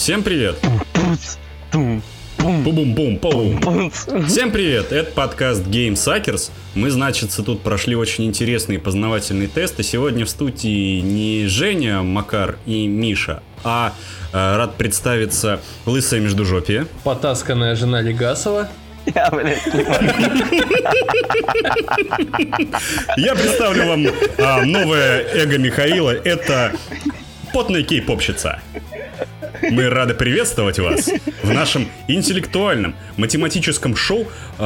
Всем привет! Пум-пум-пум-пум. Всем привет! Это подкаст Game Suckers. Мы, значит, тут прошли очень интересные познавательные тесты. Сегодня в студии не Женя, Макар и Миша, а э, рад представиться Лысая Междужопие. Потасканная жена Легасова. Блядь. Я представлю вам а, новое эго Михаила. Это потная кей-попщица. Мы рады приветствовать вас в нашем интеллектуальном математическом шоу э,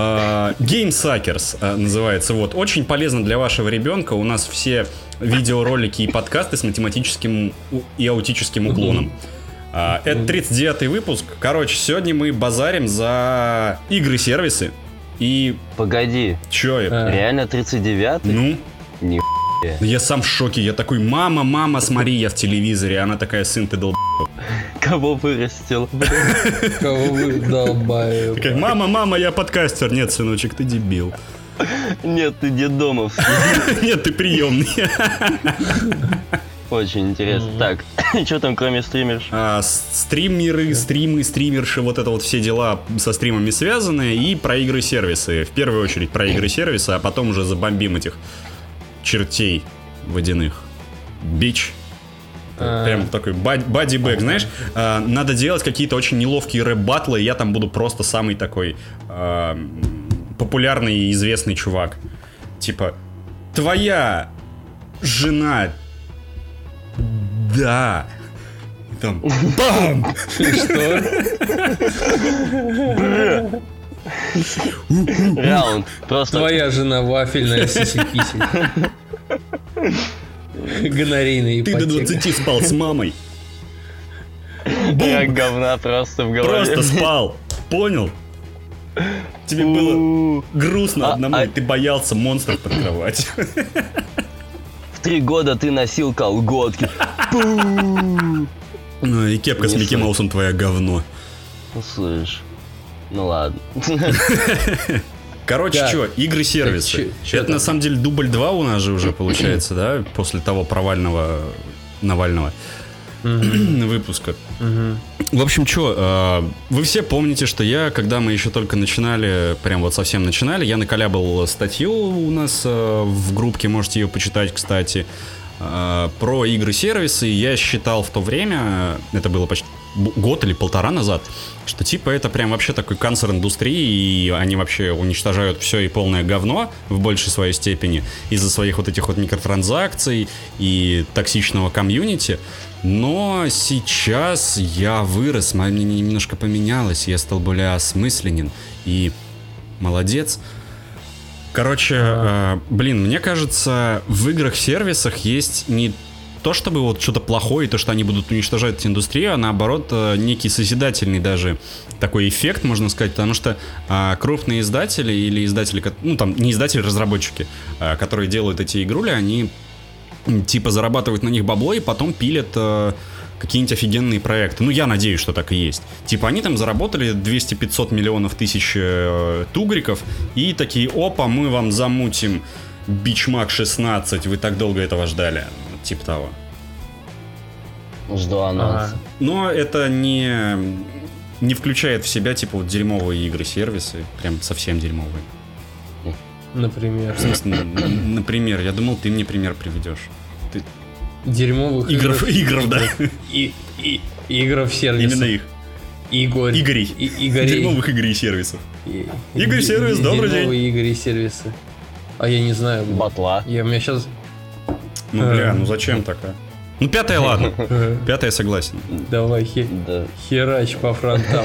Game Suckers э, называется. Вот очень полезно для вашего ребенка. У нас все видеоролики и подкасты с математическим и аутическим уклоном. А, это 39-й выпуск. Короче, сегодня мы базарим за игры-сервисы. И Погоди, чё? А. реально 39-й? Ну, Ни я сам в шоке. Я такой, мама, мама, смотри, я в телевизоре. Она такая, сын, ты долб... кого вырастил? Кого вы долбаете? Такая, мама, мама, я подкастер. Нет, сыночек, ты дебил. Нет, ты детдомов. Нет, ты приемный. Очень интересно. Так, что там кроме стримерш? А, стримеры, стримы, стримерши, вот это вот все дела со стримами связаны. И про игры-сервисы. В первую очередь про игры-сервисы, а потом уже забомбим этих чертей водяных. Bitch. А. Прям такой body bag, знаешь, а, надо делать какие-то очень неловкие рэп-баттлы, и я там буду просто самый такой а, популярный и известный чувак. Типа, твоя жена... Да. И там, бам! Что? Раунд. Просто Твоя жена вафельная сиси-киси. Ты до ипотека. 20 спал с мамой. как говна просто в голове. Просто спал. Понял? Тебе было грустно А- одному, а- и ты боялся монстров под кровать. В три года ты носил колготки. Ну и кепка с Микки. Маусом твоя говно. Ну, слышь. Ну ладно. Короче, что, игры-сервисы. Это на самом деле дубль 2 у нас же уже получается, да? После того провального Навального выпуска. В общем, что, вы все помните, что я, когда мы еще только начинали, прям вот совсем начинали, я наколябал статью у нас э, в группке, можете ее почитать, кстати, э, про игры-сервисы. Я считал в то время, это было почти год или полтора назад, что типа это прям вообще такой канцер индустрии, и они вообще уничтожают все и полное говно в большей своей степени из-за своих вот этих вот микротранзакций и токсичного комьюнити. Но сейчас я вырос, мое мнение немножко поменялось, я стал более осмысленен и молодец. Короче, э, блин, мне кажется, в играх-сервисах есть не то, чтобы вот что-то плохое, то, что они будут уничтожать индустрию, а наоборот, э, некий созидательный даже такой эффект, можно сказать, потому что а, крупные издатели или издатели, ну там не издатели, разработчики, а, которые делают эти игрули, они типа зарабатывают на них бабло и потом пилят э, какие-нибудь офигенные проекты. Ну, я надеюсь, что так и есть. Типа они там заработали 200-500 миллионов тысяч э, тугриков и такие, опа, мы вам замутим Бичмак 16, вы так долго этого ждали. Типа того. Жду анонс. Ага. Но это не, не включает в себя, типа, вот дерьмовые игры-сервисы. Прям совсем дерьмовые. Например. В смысле, например, я думал, ты мне пример приведешь. Ты... Дерьмовых Игров, игров, да. И, и, игров сервисов. Именно их. Игорь. Игорей. И, Игорей. Дерьмовых игр и сервисов. И- Игорь и- сервис, добрый дерьмовые игры и сервисы. А я не знаю. Батла. Я у меня сейчас... Ну, бля, ну зачем такая? Ну, пятая, ладно. Пятая согласен. Давай, хе- Да. херач по фронтам.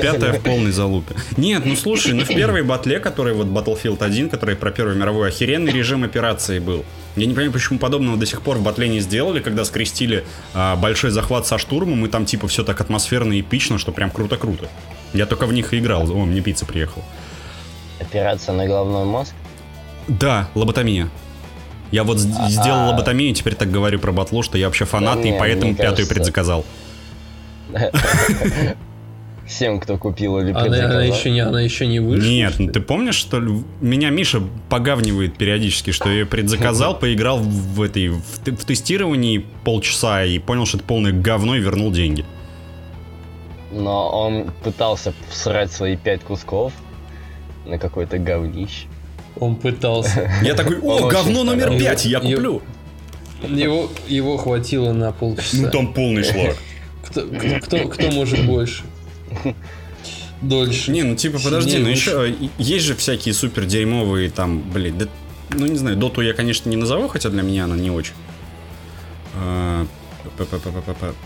Пятая в полной залупе. Нет, ну слушай, ну в первой батле, который вот Battlefield 1, который про Первую мировую, охеренный режим операции был. Я не понимаю, почему подобного до сих пор в батле не сделали, когда скрестили а, большой захват со штурмом, и там типа все так атмосферно и эпично, что прям круто-круто. Я только в них и играл. О, мне пицца приехала. Операция на головной мозг. Да, лоботомия. Я вот с- А-а. сделал лоботомию, теперь так говорю про батлу, что я вообще фанат, Да и не, поэтому пятую кажется- предзаказал. Всем, кто купил или Она, она предзаказал. еще не, она еще не вышла. Нет, ну ты помнишь, что ли, меня Миша погавнивает периодически, что я предзаказал, поиграл в этой в, в тестировании полчаса и понял, что это полное говно и вернул деньги. Но он пытался всрать свои пять кусков на какой-то говнище. Он пытался. Я такой, о, говно номер пять, я куплю. Его, его хватило на полчаса. Ну там полный шлак. Кто, кто, кто, кто может больше? Дольше. Не, ну типа подожди, ну еще э, есть же всякие супер дерьмовые там, блин, да, ну не знаю, доту я, конечно, не назову, хотя для меня она не очень. А.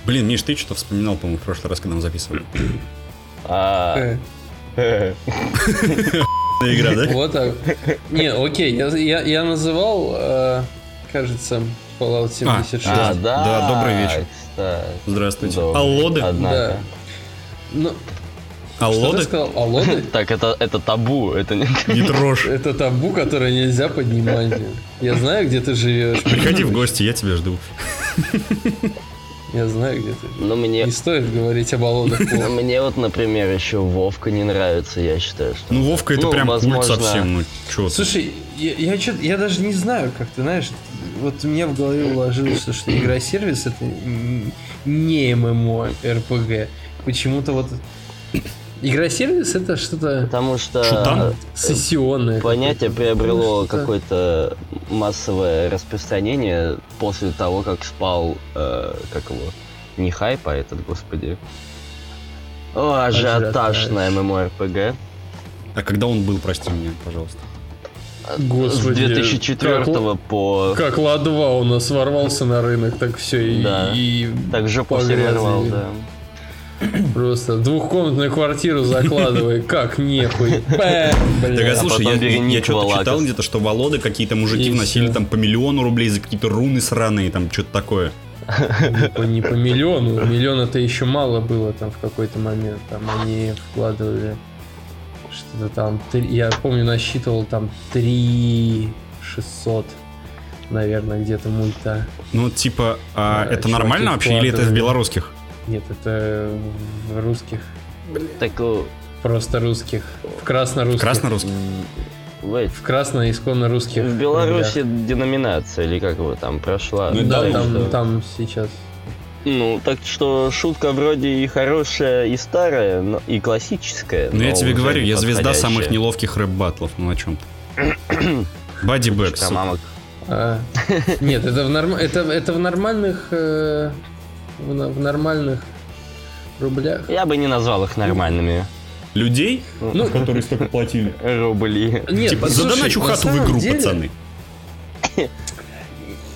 Блин, Миш, ты что-то вспоминал, по-моему, в прошлый раз, когда мы записывали. А, Игра, да? Вот так. Не, окей, я, я, я называл, э, кажется, Fallout 76. а, Да, да, да, добрый вечер. кстати. Здравствуйте. Добрый. Аллоды? Однако. Да. Ну, что ты Аллоды? сказал? Алоды? Так, это, это табу, это не... Не трожь. Это табу, которое нельзя поднимать. Я знаю, где ты живешь. Приходи в гости, я тебя жду. Я знаю, где ты. Ну, мне... Не стоит говорить об алодах. ну, Мне вот, например, еще Вовка не нравится, я считаю, что... Ну, Вовка, это Ну, прям культ возможно. совсем, ну чё. Слушай, я, я, чё- я даже не знаю, как ты знаешь, вот у меня в голове уложилось, что, игра-сервис это не ММО РПГ. Почему-то вот игра-сервис это что-то Потому что... Шутан? сессионное. Понятие какое-то. приобрело какое-то массовое распространение после того, как спал, э, как его, не хайп, а этот, господи, О, ажиотаж на MMORPG. А когда он был, прости меня, пожалуйста. Господи, С 2004 как, по... как Ла-2 у нас ворвался на рынок, так все и, Да. и Так же после рвал, да. Просто двухкомнатную квартиру закладывай, как нехуй. Так, а слушай, я, бери я ник что-то читал где-то, что Володы какие-то мужики И вносили всё. там по миллиону рублей за какие-то руны сраные, там что-то такое. Не по, не по миллиону. Миллиона-то еще мало было там в какой-то момент. Там они вкладывали что-то там. я помню, насчитывал там 3 600, наверное, где-то мульта. Ну, типа, а Да, это нормально вообще или это в белорусских? Нет, это в русских. Так, э, Просто русских. В красно-русских. Красно-русских? в, В красно-исконно русских. в Беларуси деноминация, или как его там прошла. Ну, Да, там, что- там сейчас. Ну, так что шутка вроде и хорошая, и старая, но и классическая. Ну, я тебе говорю, я звезда самых неловких рэп-баттлов, ну о чем ты. Бади Бэк, Там мамок. А, нет, это в, норм... это, это в нормальных... э, в, в нормальных рублях. Я бы не назвал их нормальными. Людей, Ну, которые столько платили. Рубли. нет, Типа, слушай, задоначу на хату в игру, деле, пацаны.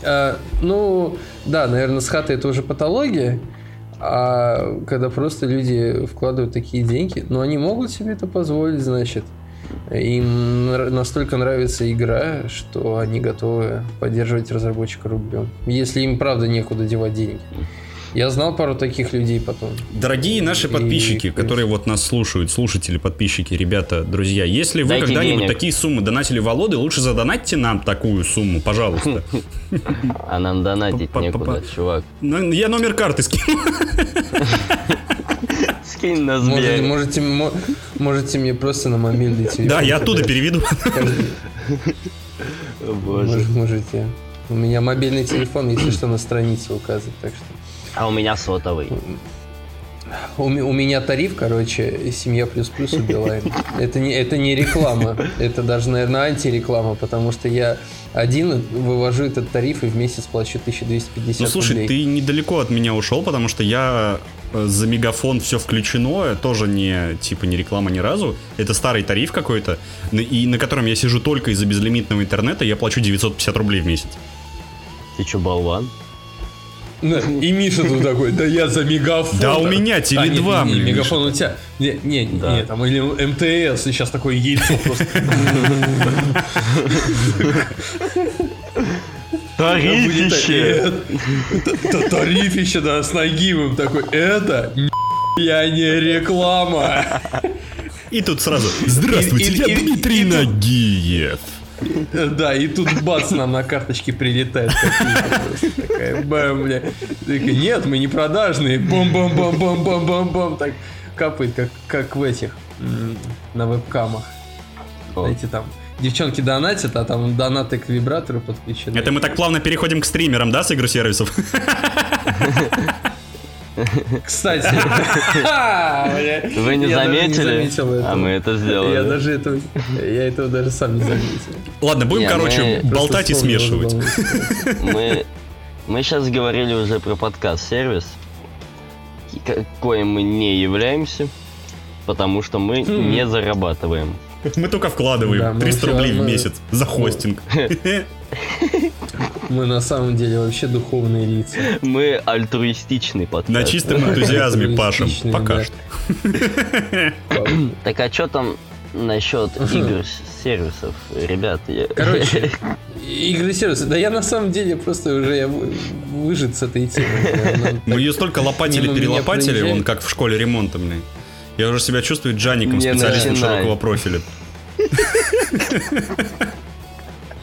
а, ну, да, наверное, с хатой это уже патология. А когда просто люди вкладывают такие деньги, но они могут себе это позволить, значит. Им настолько нравится игра, что они готовы поддерживать разработчика рублем. Если им правда некуда девать деньги. Я знал пару таких людей потом. Дорогие наши И, подписчики, принципе. которые вот нас слушают, слушатели, подписчики, ребята, друзья, если вы Дайте когда-нибудь денег. такие суммы донатили Володы, лучше задонатьте нам такую сумму, пожалуйста. А нам донатить некуда, чувак. Ну, Я номер карты скину. Скинь на Можете, Сбер. можете, мо- можете мне просто на мобильный телефон. Да, я оттуда переведу. Боже. Мож- Можете. У меня мобильный телефон, если что, на странице указывает, так что. А у меня сотовый. У, у меня тариф, короче, семья плюс плюс у Билайн. Это не, это не реклама, это даже, наверное, антиреклама, потому что я один вывожу этот тариф и в месяц плачу 1250 Ну слушай, рублей. ты недалеко от меня ушел, потому что я э, за мегафон все включено, тоже не типа не реклама ни разу. Это старый тариф какой-то, на- и на котором я сижу только из-за безлимитного интернета, я плачу 950 рублей в месяц. Ты чё, болван? И Миша тут такой, да я за мегафон. Да у меня Теле2, А, не, не, блин, мегафон у тебя. Не, не, не, Да. не, там или МТС, и сейчас такое яйцо просто. Тарифище! Тарифище, да, с Нагиевым такой. Это я не реклама. И тут сразу «Здравствуйте, я Дмитрий Нагиев». Да, и тут бац, нам на карточке прилетает. Такая, бэм, бля. Нет, мы не продажные. Бом-бом-бом-бом-бом-бом-бом. Так капает, как, как в этих, на вебкамах. Знаете, там девчонки донатят, а там донаты к вибратору подключены. Это мы так плавно переходим к стримерам, да, с игр сервисов? Кстати. Вы не заметили? А мы это сделали. Я даже этого, я этого даже сам не заметил. Ладно, будем, короче, болтать и смешивать. Мы, мы сейчас говорили уже про подкаст-сервис, ко- коим мы не являемся, потому что мы Хм. не зарабатываем. Мы только вкладываем Да, мы 300 вообще- рублей в месяц за хостинг. Мы на самом деле вообще духовные лица. Мы альтруистичный подкаст. На чистом энтузиазме пашем. Пока да. что. Так а что там насчет игр сервисов, ребят? я- Короче, игры сервисы. Да я на самом деле просто уже я вы- выжат с этой темы. Она Мы ее столько лопатили, мимо меня перелопатили, проезжает. он как в школе ремонта, блин. Я уже себя чувствую Джаником, специалистом широкого профиля.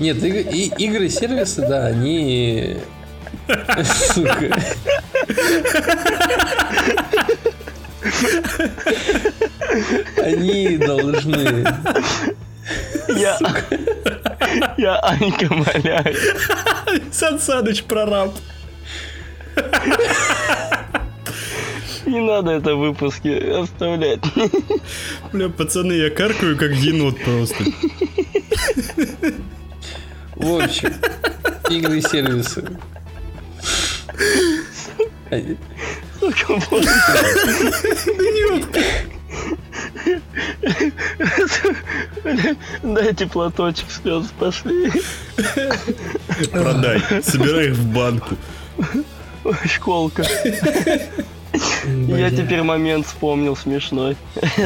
Нет, иг- и- игры сервисы, да, они... Сука. Они должны... Я, я Анька моляю. Сан Саныч прораб. Не надо это в выпуске оставлять. Бля, пацаны, я каркаю как енот просто. В общем, игры сервисы. Сука, боже. Дайте платочек слез, пошли. Продай. Собирай их в банку. Ой, Школка. Я теперь момент вспомнил смешной.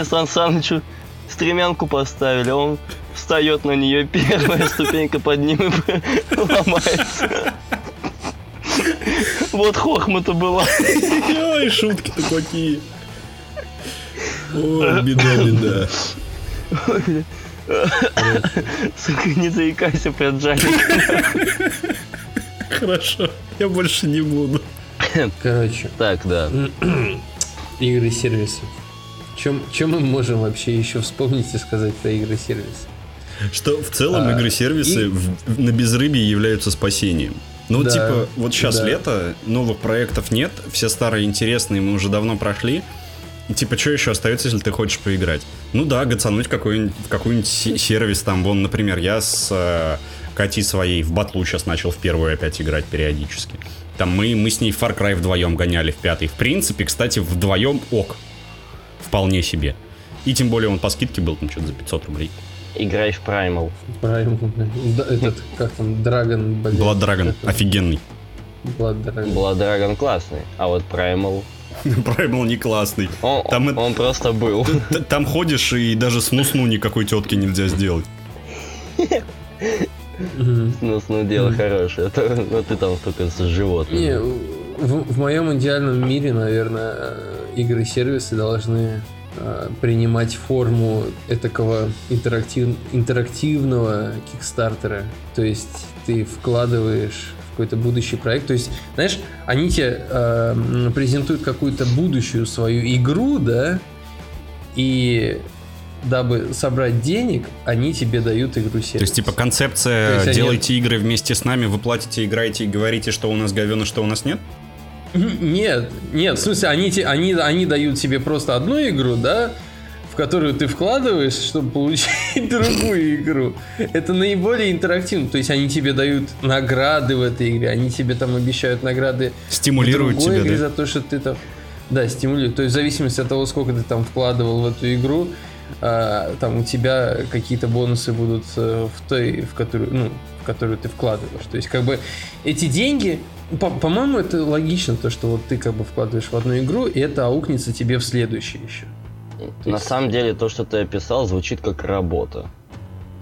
Сан Санычу стремянку поставили, он встает на нее, первая ступенька под ним и ломается. Вот хохма-то была. Ой, шутки-то какие. Ой, беда, беда. Сука, не заикайся Джаника. Хорошо, я больше не буду. Короче, Так, да. игры сервисы. Чем, чем мы можем вообще еще вспомнить и сказать про игры сервисы? Что в целом А, игры-сервисы и- в- на безрыбье являются спасением. Ну, Да, типа, вот сейчас да. лето, новых проектов нет, все старые интересные мы уже давно прошли. И типа, что еще остается, если ты хочешь поиграть? Ну да, гацануть какой-нибудь, какой-нибудь се- сервис там. Вон, например, я с э, Катей своей в батлу сейчас начал в первую опять играть периодически. Там мы, мы с ней Far Cry вдвоем гоняли в пятый. В принципе, кстати, вдвоем ок. Вполне себе. И тем более он по скидке был там что-то за 500 рублей. Играй в Primal. Да, Этот, как там, Драгон, блин. Blood Dragon, он? офигенный. Blood Dragon. Blood Dragon классный, а вот Primal... Primal не классный. Он, Там это- он просто был. Там ходишь и даже снусну никакой тетки нельзя сделать. Мгм. Ну, ну, дело хорошее. Это, ну, ты там только с животным. В, в моем идеальном мире, наверное, э, игры-сервисы должны э, принимать форму этакого интерактив, интерактивного кикстартера. То есть ты вкладываешь в какой-то будущий проект. То есть, знаешь, они тебе э, презентуют какую-то будущую свою игру, да, и дабы собрать денег, они тебе дают игру сервис. То есть, типа, концепция есть они- делайте игры вместе с нами, вы платите, играете и говорите, что у нас говено, что у нас нет? Нет, нет, в смысле, они, они, они дают тебе просто одну игру, да, в которую ты вкладываешь, чтобы получить другую игру. Это наиболее интерактивно. То есть они тебе дают награды в этой игре, они тебе там обещают награды Стимулируют тебя, игре да? за то, что ты там... Да, стимулирует. То есть в зависимости от того, сколько ты там вкладывал в эту игру, а, там у тебя какие-то бонусы будут э, в той, в которую, ну, в которую ты вкладываешь. То есть как бы эти деньги, по- по-моему, это логично, то, что вот ты как бы вкладываешь в одну игру, и это аукнется тебе в следующей еще. То На есть- самом деле, то, что ты описал, звучит как работа.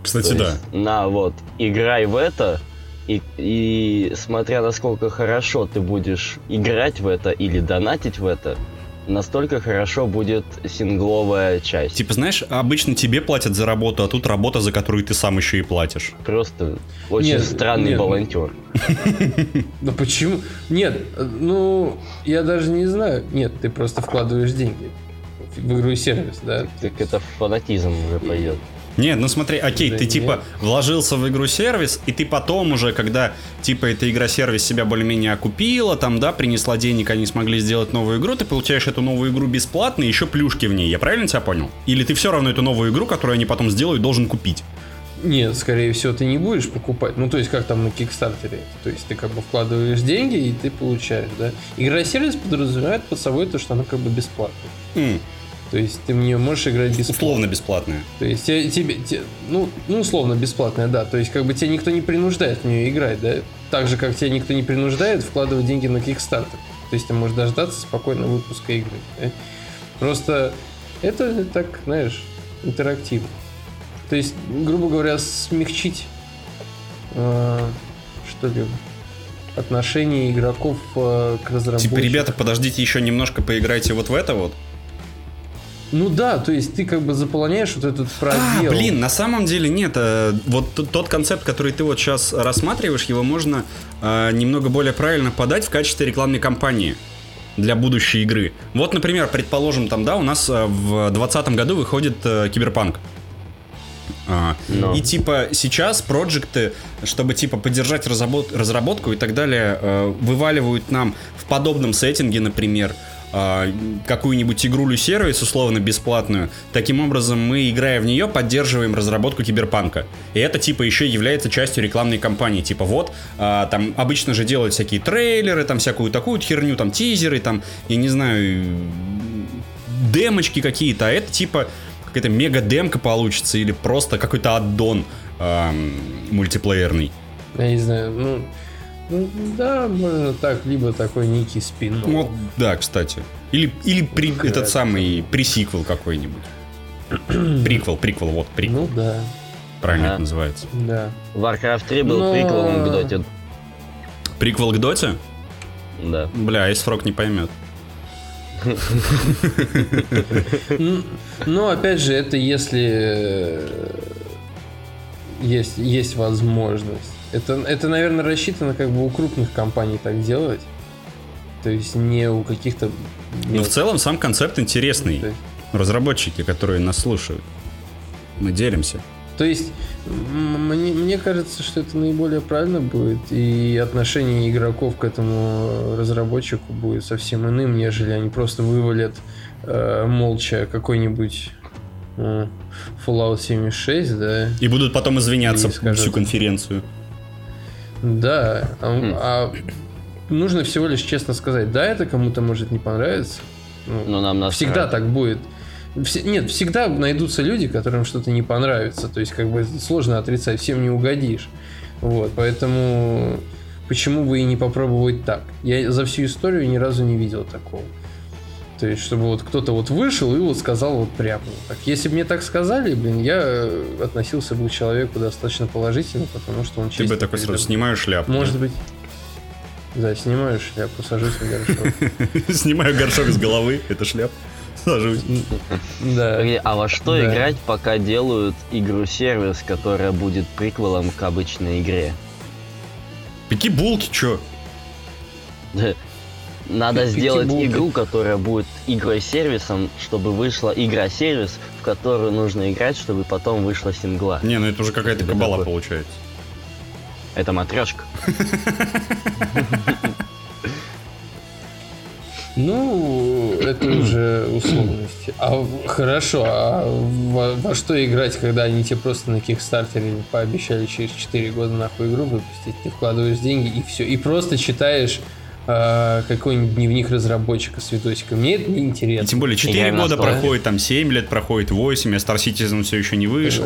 Кстати, То да. есть, На вот, играй в это, и, и смотря насколько хорошо ты будешь играть в это или донатить в это, настолько хорошо будет сингловая часть. Типа, знаешь, обычно тебе платят за работу, а тут работа, за которую ты сам еще и платишь. Просто очень Нет, странный нет. волонтер. Да почему? Нет, ну, я даже не знаю. Нет, ты просто вкладываешь деньги в игру и сервис, да. Так это фанатизм уже пойдет. Нет, ну смотри, окей, Да ты нет. типа вложился в игру-сервис, и ты потом уже, когда типа эта игра-сервис себя более-менее окупила, там, да, принесла денег, они смогли сделать новую игру, ты получаешь эту новую игру бесплатно, и еще плюшки в ней. Я правильно тебя понял? Или ты все равно эту новую игру, которую они потом сделают, должен купить? Нет, скорее всего, ты не будешь покупать. Ну, то есть, как там на Кикстартере. То есть, ты как бы вкладываешь деньги, и ты получаешь, да. Игра-сервис подразумевает под собой то, что она как бы бесплатная. М, То есть, ты в нее можешь играть бесплатно. условно бесплатная. То есть, те- тебе, те- ну, ну, условно бесплатная, да. То есть, как бы тебя никто не принуждает в нее играть, да. Так же, как тебя никто не принуждает вкладывать деньги на Кикстартер. То есть, ты можешь дождаться спокойно выпуска игры. да. Просто это так, знаешь, интерактивно. То есть, грубо говоря, смягчить, э, что ли, отношение игроков э, к разработчикам. Типа, ребята, подождите еще немножко, поиграйте вот в это вот. Ну да, то есть ты как бы заполняешь вот этот пробел. А, блин, на самом деле нет. э, Вот тот концепт, который ты вот сейчас рассматриваешь, его можно э, немного более правильно подать в качестве рекламной кампании для будущей игры. Вот, например, предположим, там, да, у нас э, в 2020 году выходит э, Киберпанк. А, Но. И типа сейчас проекты, чтобы типа поддержать разработ- разработку и так далее, э, вываливают нам в подобном сеттинге, например, а, какую-нибудь игрулю сервис условно бесплатную. Таким образом, мы, играя в нее, поддерживаем разработку киберпанка. И это типа еще является частью рекламной кампании. Типа вот, а, там обычно же делают всякие трейлеры, там всякую такую херню, там тизеры, там, я не знаю, демочки какие-то, а это типа какая-то мега-демка получится или просто какой-то аддон ам, мультиплеерный. Я не знаю, ну, да, можно так, либо такой некий спин. Вот, да, кстати. Или, или при, Какая этот это? самый пресиквел какой-нибудь. приквел, приквел, вот, приквел. Ну да, Правильно Ага. это называется. да. Warcraft 3 был Но- приквелом к Доте. Приквел к Доте? Да. Бля, если срок не поймет. Но опять же, это если э, есть, есть возможность. Это, это, наверное, рассчитано как бы у крупных компаний так делать. То есть не у каких-то... Но в целом сам концепт интересный. То есть- Разработчики, которые нас слушают. Мы делимся. То есть, мне, мне кажется, что это наиболее правильно будет, и отношение игроков к этому разработчику будет совсем иным, нежели они просто вывалят э, молча какой-нибудь э, Fallout 76, да. И будут потом извиняться И скажут. всю конференцию. Да, а, Хм. а нужно всего лишь честно сказать, да, это кому-то может не понравиться. Ну, Но нам насрать. Всегда так будет. Все- нет, всегда найдутся люди, которым что-то не понравится. То есть, как бы сложно отрицать, всем не угодишь. Вот, поэтому почему бы и не попробовать так? Я за всю историю ни разу не видел такого. То есть, чтобы вот кто-то вот вышел и вот сказал вот прямо так. Если бы мне так сказали, блин, я относился бы к человеку достаточно положительно, потому что он Ты бы такой сразу снимаю шляпу. Может быть. Да, снимаю шляпу, сажусь на горшок. Снимаю горшок с головы, это шляп. Сажусь. Да. А во что Да. играть, пока делают игру-сервис, которая будет приквелом к обычной игре? Пеки булки, чё? Надо сделать игру, которая будет игрой-сервисом, чтобы вышла игра-сервис, в которую нужно играть, чтобы потом вышла сингла. Не, ну это уже какая-то кабала такой. получается. Это матрешка. Ну, это уже условности. А хорошо, а во, во что играть, когда они тебе просто на Кикстартере пообещали через 4 года нахуй игру выпустить? Ты вкладываешь деньги и все. И просто читаешь а, какой-нибудь дневник разработчика с видосиком. Мне это не И интересно. тем более 4 Играем на года проходит, там 7 лет проходит, 8, а Star Citizen все еще не вышел.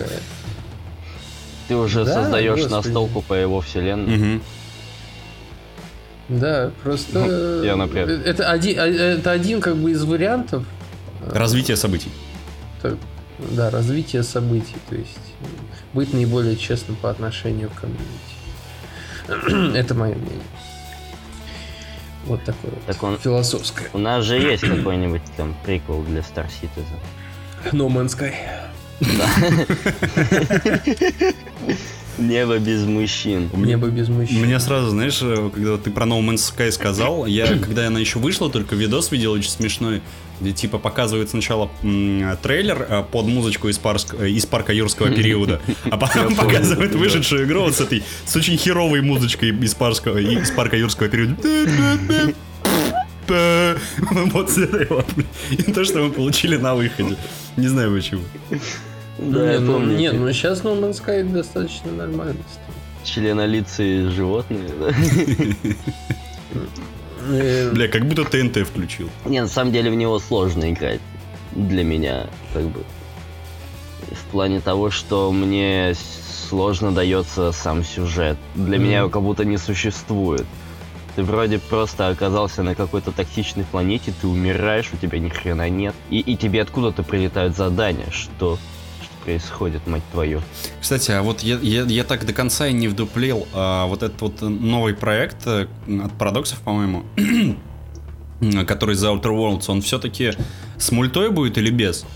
Ты уже Да, создаешь господи. настолку по его вселенной. Мгм. Да, просто... Я, например. Это один, а, это один как бы из вариантов. Развитие событий. Так, да, развитие событий, то есть быть наиболее честным по отношению к комьюнити. Это мое мнение. Вот такое вот Так он- философское. У нас же есть какой-нибудь там приквел для Star Citizen. No Man's Sky. Небо без мужчин. Небо без мужчин. Мне сразу, знаешь, э, когда ты про No Man's Sky сказал, я, когда она еще вышла, только видос видел очень смешной, где типа показывают сначала м, трейлер э, под музычку из, парск- э, из парка юрского периода, а потом показывают вышедшую игру вот с этой, с очень херовой музычкой из, парского, из парка юрского периода. Вот с этой вот. И то, что мы получили на выходе. Не знаю почему. Да, не, я ну, помню. не, ну сейчас No Man's Sky достаточно нормально. Членолицые животные, да? Э, Бля, как будто ТНТ включил. Не, на самом деле в него сложно играть. Для меня, как бы. В плане того, что мне сложно дается сам сюжет. Для Мгм. меня его как будто не существует. Ты вроде просто оказался на какой-то токсичной планете, ты умираешь, у тебя ни хрена нет. И, и тебе откуда-то прилетают задания. Что? Происходит, мать твою? Кстати, а вот я, я, я так до конца и не вдуплил а, вот этот вот новый проект э, от Парадоксов, по-моему, который за Outer Worlds, он все-таки с мультой будет или без?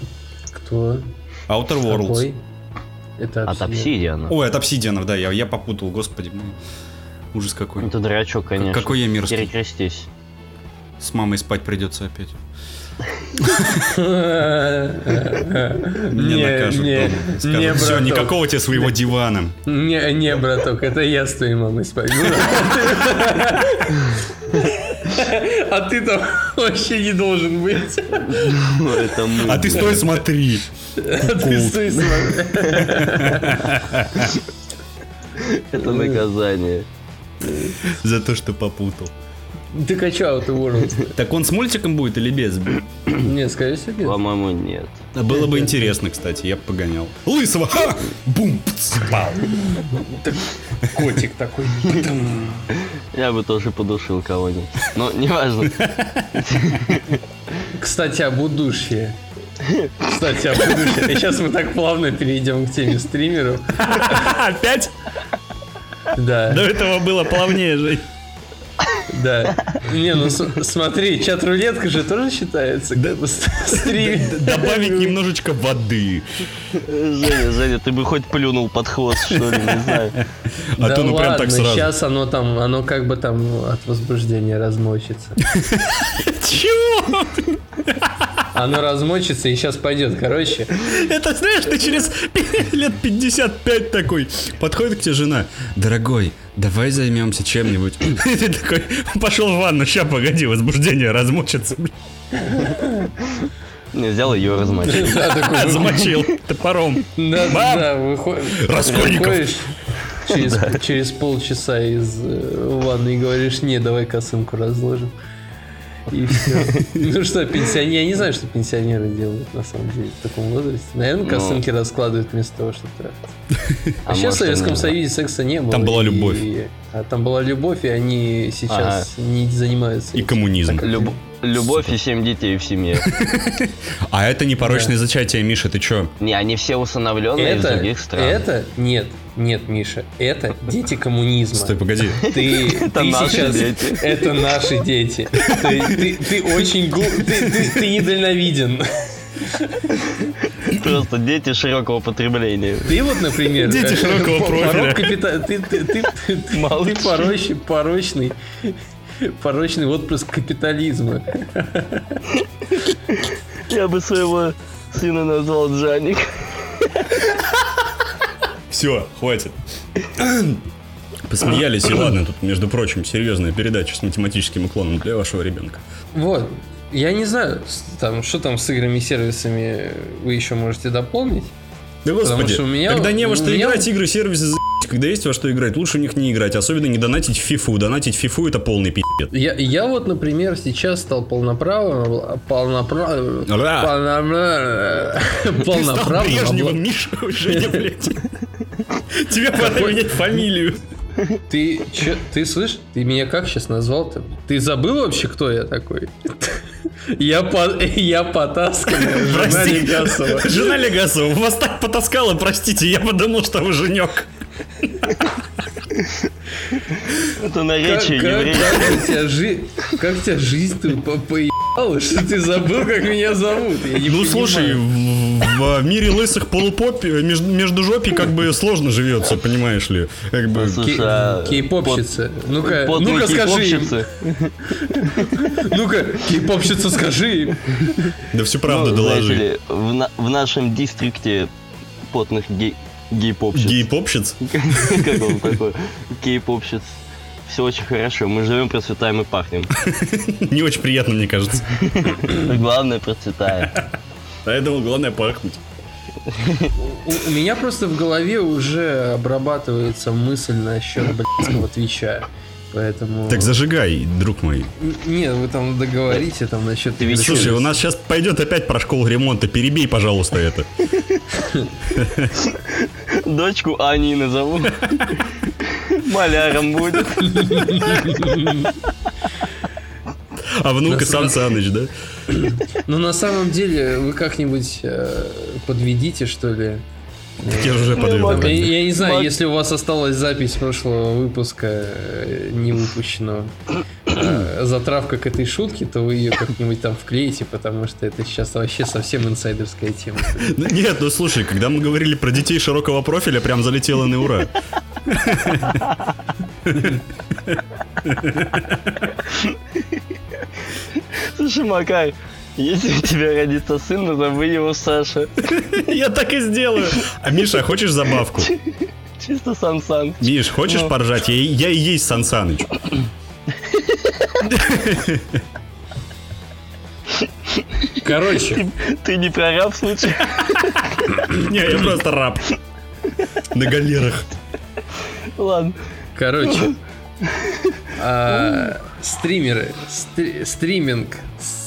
Кто? Outer Worlds. Какой? Это От Obsidian. Obsidian. Ой, от Obsidian, да, я, я попутал, господи. мой. Ужас какой. Ну ты дурачок, конечно. Какой я мерзкий. Перекрестись. С мамой спать придется опять. Не, накажут не, дома. Скажут, не, все, никакого тебе своего дивана. Не, не, браток, это я с твоей мамой спать буду. А ты там вообще не должен быть. Это мы. А ты стой, смотри. А ты стой, смотри. Это наказание. За то, что попутал. Ты качал ты World. Так он с мультиком будет или без? Не, скорее всего, нет. По-моему, нет. Было бы интересно, кстати, я бы погонял. Лысого! Ха! Бум! пау. Котик такой. Я бы тоже подушил кого-нибудь. Но неважно. Кстати, об удушье. Кстати, об удушье. И сейчас мы так плавно перейдем к теме стримеров. Опять? Да, До этого было плавнее, Жень. Да. Не, ну смотри, чат-рулетка же тоже считается. стрим. Добавить немножечко воды. Женя, Женя, ты бы хоть плюнул под хвост, что ли, не знаю. А да то ну прям так сразу. сейчас оно там, оно как бы там от возбуждения размочится. Чего? Оно размочится и сейчас пойдет. Короче, Это знаешь, ты через лет 55 такой. Подходит к тебе жена. Дорогой, давай займемся чем-нибудь. И ты такой, пошел в ванну, ща погоди, возбуждение размочится. Не, взял ее размочил. да, такой, Замочил топором. да, Бам! да, выходишь, Раскольников. через, через полчаса из э, ванны и говоришь, не, давай косынку разложим. И все. Ну что, пенсионеры, я не знаю, что пенсионеры делают на самом деле в таком возрасте. Наверное, Ну. косынки раскладывают вместо того, чтобы трахаться. А Вообще в может, Советском Союзе секса не было. Там была и- любовь. а там была любовь, и они сейчас не занимаются. И коммунизм. Люб- Любовь и семь детей в семье. А это не порочное зачатие, Миша, ты чё? Не, они все усыновленные из Это, других стран. это, нет, нет, Миша, это дети коммунизма. Стой, погоди. Ты, ты наши сейчас... дети. Это наши дети. Ты, ты- ты очень глуп... Ты, ты- ты недальновиден. Просто дети широкого потребления. Ты вот, например... Дети э, широкого профиля. Ты, ты, ты, ты, ты Молчи. порочный, порочный, порочный отпрыск капитализма. Я бы своего сына назвал Джаник. Все, хватит. Посмеялись, и ладно, тут, между прочим, серьезная передача с математическим уклоном для вашего ребенка. Вот. Я не знаю, там, что там с играми и сервисами вы еще можете дополнить. Да господи, что у меня- когда не во что меня- играть, игры, сервисы, за***, когда есть во что играть, лучше в них не играть, особенно не донатить в фифу. Донатить в фифу это полный пи***ц. Я, я вот, например, сейчас стал полноправным, полноправным, Ра. полноправным, Ты стал полноправным обла- Миша, Женя, блядь. Тебе пора менять фамилию. Ты, чё, ты слышь, ты меня как сейчас назвал-то? Ты забыл вообще, кто я такой? Я, по, я потасканная жена. Легасова. Жена Легасова, вас так потаскала, простите, я подумал, что вы женек. Это наречие как, еврея. как тебя жи- как у тебя жизнь ты по поебала, что ты забыл, как меня зовут? Я не Ну понимаю. слушай, в, в мире лысых полупоп между, между жопи как бы сложно живется, понимаешь ли? Как бы... А Кей-попщица. Ну-ка, ну-ка скажи. Ну-ка, кей-попщица, скажи. Да всю правду Ну, доложи. в нашем дистрикте потных гей- гей-попщиц. Гей-попщиц? Как он такой? Гей-попщиц. Все очень хорошо. Мы живем, процветаем и пахнем. Не очень приятно, мне кажется. Но главное, процветаем. А я думал, главное пахнуть. У, у меня просто в голове уже обрабатывается мысль насчет блядского твича. Поэтому... Так зажигай, друг мой. Нет, вы там договорите там насчет Твича. твича. Слушай, у нас сейчас пойдет опять про школу ремонта. Перебей, пожалуйста, это. Дочку Ани назову. Маляром будет. А внука Сан Саныч, да? Но на самом деле вы как-нибудь э, подведите, что ли? Так я же уже подвел. могу. Я, я не знаю, Мак- если у вас осталась запись прошлого выпуска э, не выпущенного, э, затравка к этой шутке, то вы ее как-нибудь там вклеите, потому что это сейчас вообще совсем инсайдерская тема. Ну, Нет, ну слушай, когда мы говорили про детей широкого профиля, прям залетело на ура. Слушай, Макар, если у тебя родится сын, назови его Саша. Я так и сделаю. А Миша, а хочешь забавку? Чисто Сан-Сан. Миш, хочешь Ну. поржать? Я, я и есть Сан Саныч. Короче, Ты не прораб в случае? Не, я просто раб. На галерах. Ладно. короче, а, стримеры, стри- стриминг,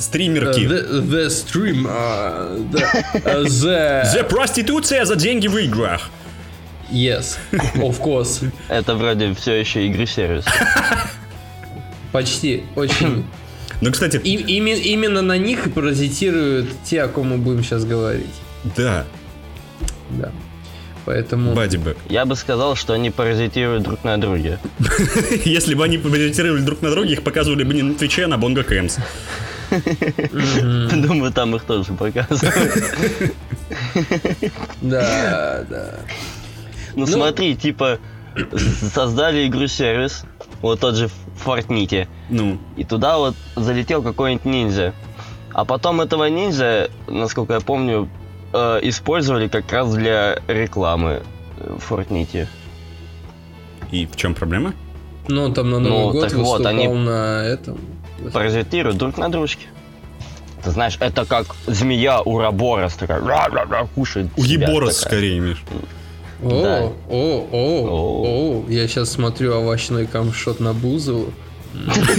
Стримерки. the, the stream, а, the, uh, the, The проституция за деньги в играх. yes, of course, Это вроде все еще игры-сервис. почти, очень. Ну, кстати, И, име- именно на них и паразитируют те, о ком мы будем сейчас говорить. да, Да. Поэтому... Бадибэк. Я бы сказал, что они паразитируют друг на друге. Если бы они паразитировали друг на друга, их показывали бы не на Твиче, а на Бонго Кэмс. Думаю, там их тоже показывают. Да, да. Ну смотри, типа, создали игру-сервис, вот тот же в Fortnite, Ну, и туда вот залетел какой-нибудь ниндзя. А потом этого ниндзя, насколько я помню, э, использовали как раз для рекламы э, в Fortnite. и в чем проблема? Ну, он там на Новый Ну, год так вот, выступал они- на этом. Паразитируют друг на дружке. Ты знаешь, это как змея у Раборос, такая ра-ра-ра, кушает. У себя Еборос такая. скорее, Миш. О, Да. о, о, о, я сейчас смотрю овощной камшот на Бузову.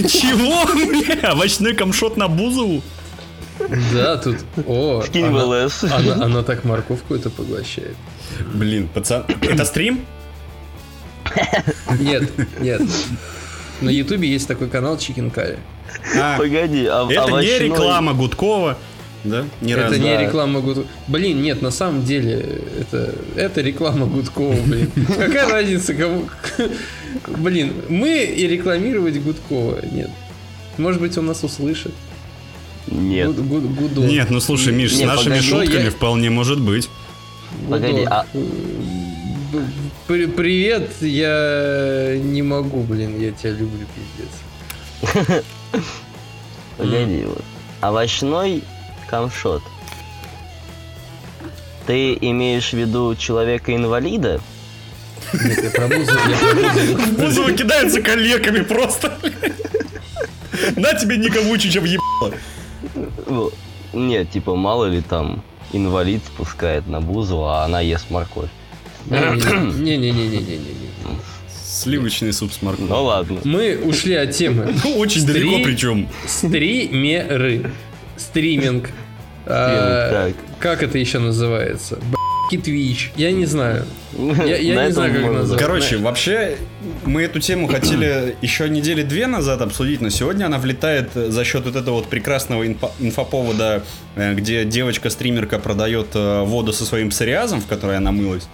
Чего? Овощной камшот на Бузову? Да, тут, о, Скинь она, ЛС. она, она так морковку это поглощает. Блин, пацан... Это стрим? Нет, нет. На Ютубе есть такой канал Chicken Curry. А, Погоди, а это не овощной- реклама Гудкова. Да? Ни это разу. не да. реклама Гудкова. Блин, нет, на самом деле, это, это реклама Гудкова, блин. Какая разница, кому... Блин, мы и рекламировать Гудкова, нет. Может быть, он нас услышит. Нет. Гуд- гуд-. Нет, ну слушай, Миш, с Не, нашими погоди, шутками я- вполне может быть. Погоди, а- при- Привет, я не могу, блин, я тебя люблю, пиздец. Погоди, вот. Овощной камшот. Ты имеешь в виду человека-инвалида? Нет, я про Бузову, я про Бузову. Бузова кидается коллегами просто. На тебе никому чича въебало. Нет, типа, мало ли там инвалид спускает на бузу, а она ест морковь. Не-не-не-не-не-не. Сливочный суп с морковью. Ну ладно. Мы ушли от темы. Ну, очень далеко причем. Стримеры. Стриминг. А. Как это еще называется? Twitch. Я не знаю. Я- я На не знаю, как можно назвать. Короче, вообще, мы эту тему хотели еще недели две назад обсудить, но сегодня она влетает за счет вот этого вот прекрасного инфо- инфоповода, э, где девочка-стримерка продает э, воду со своим псориазом, в которой она мылась.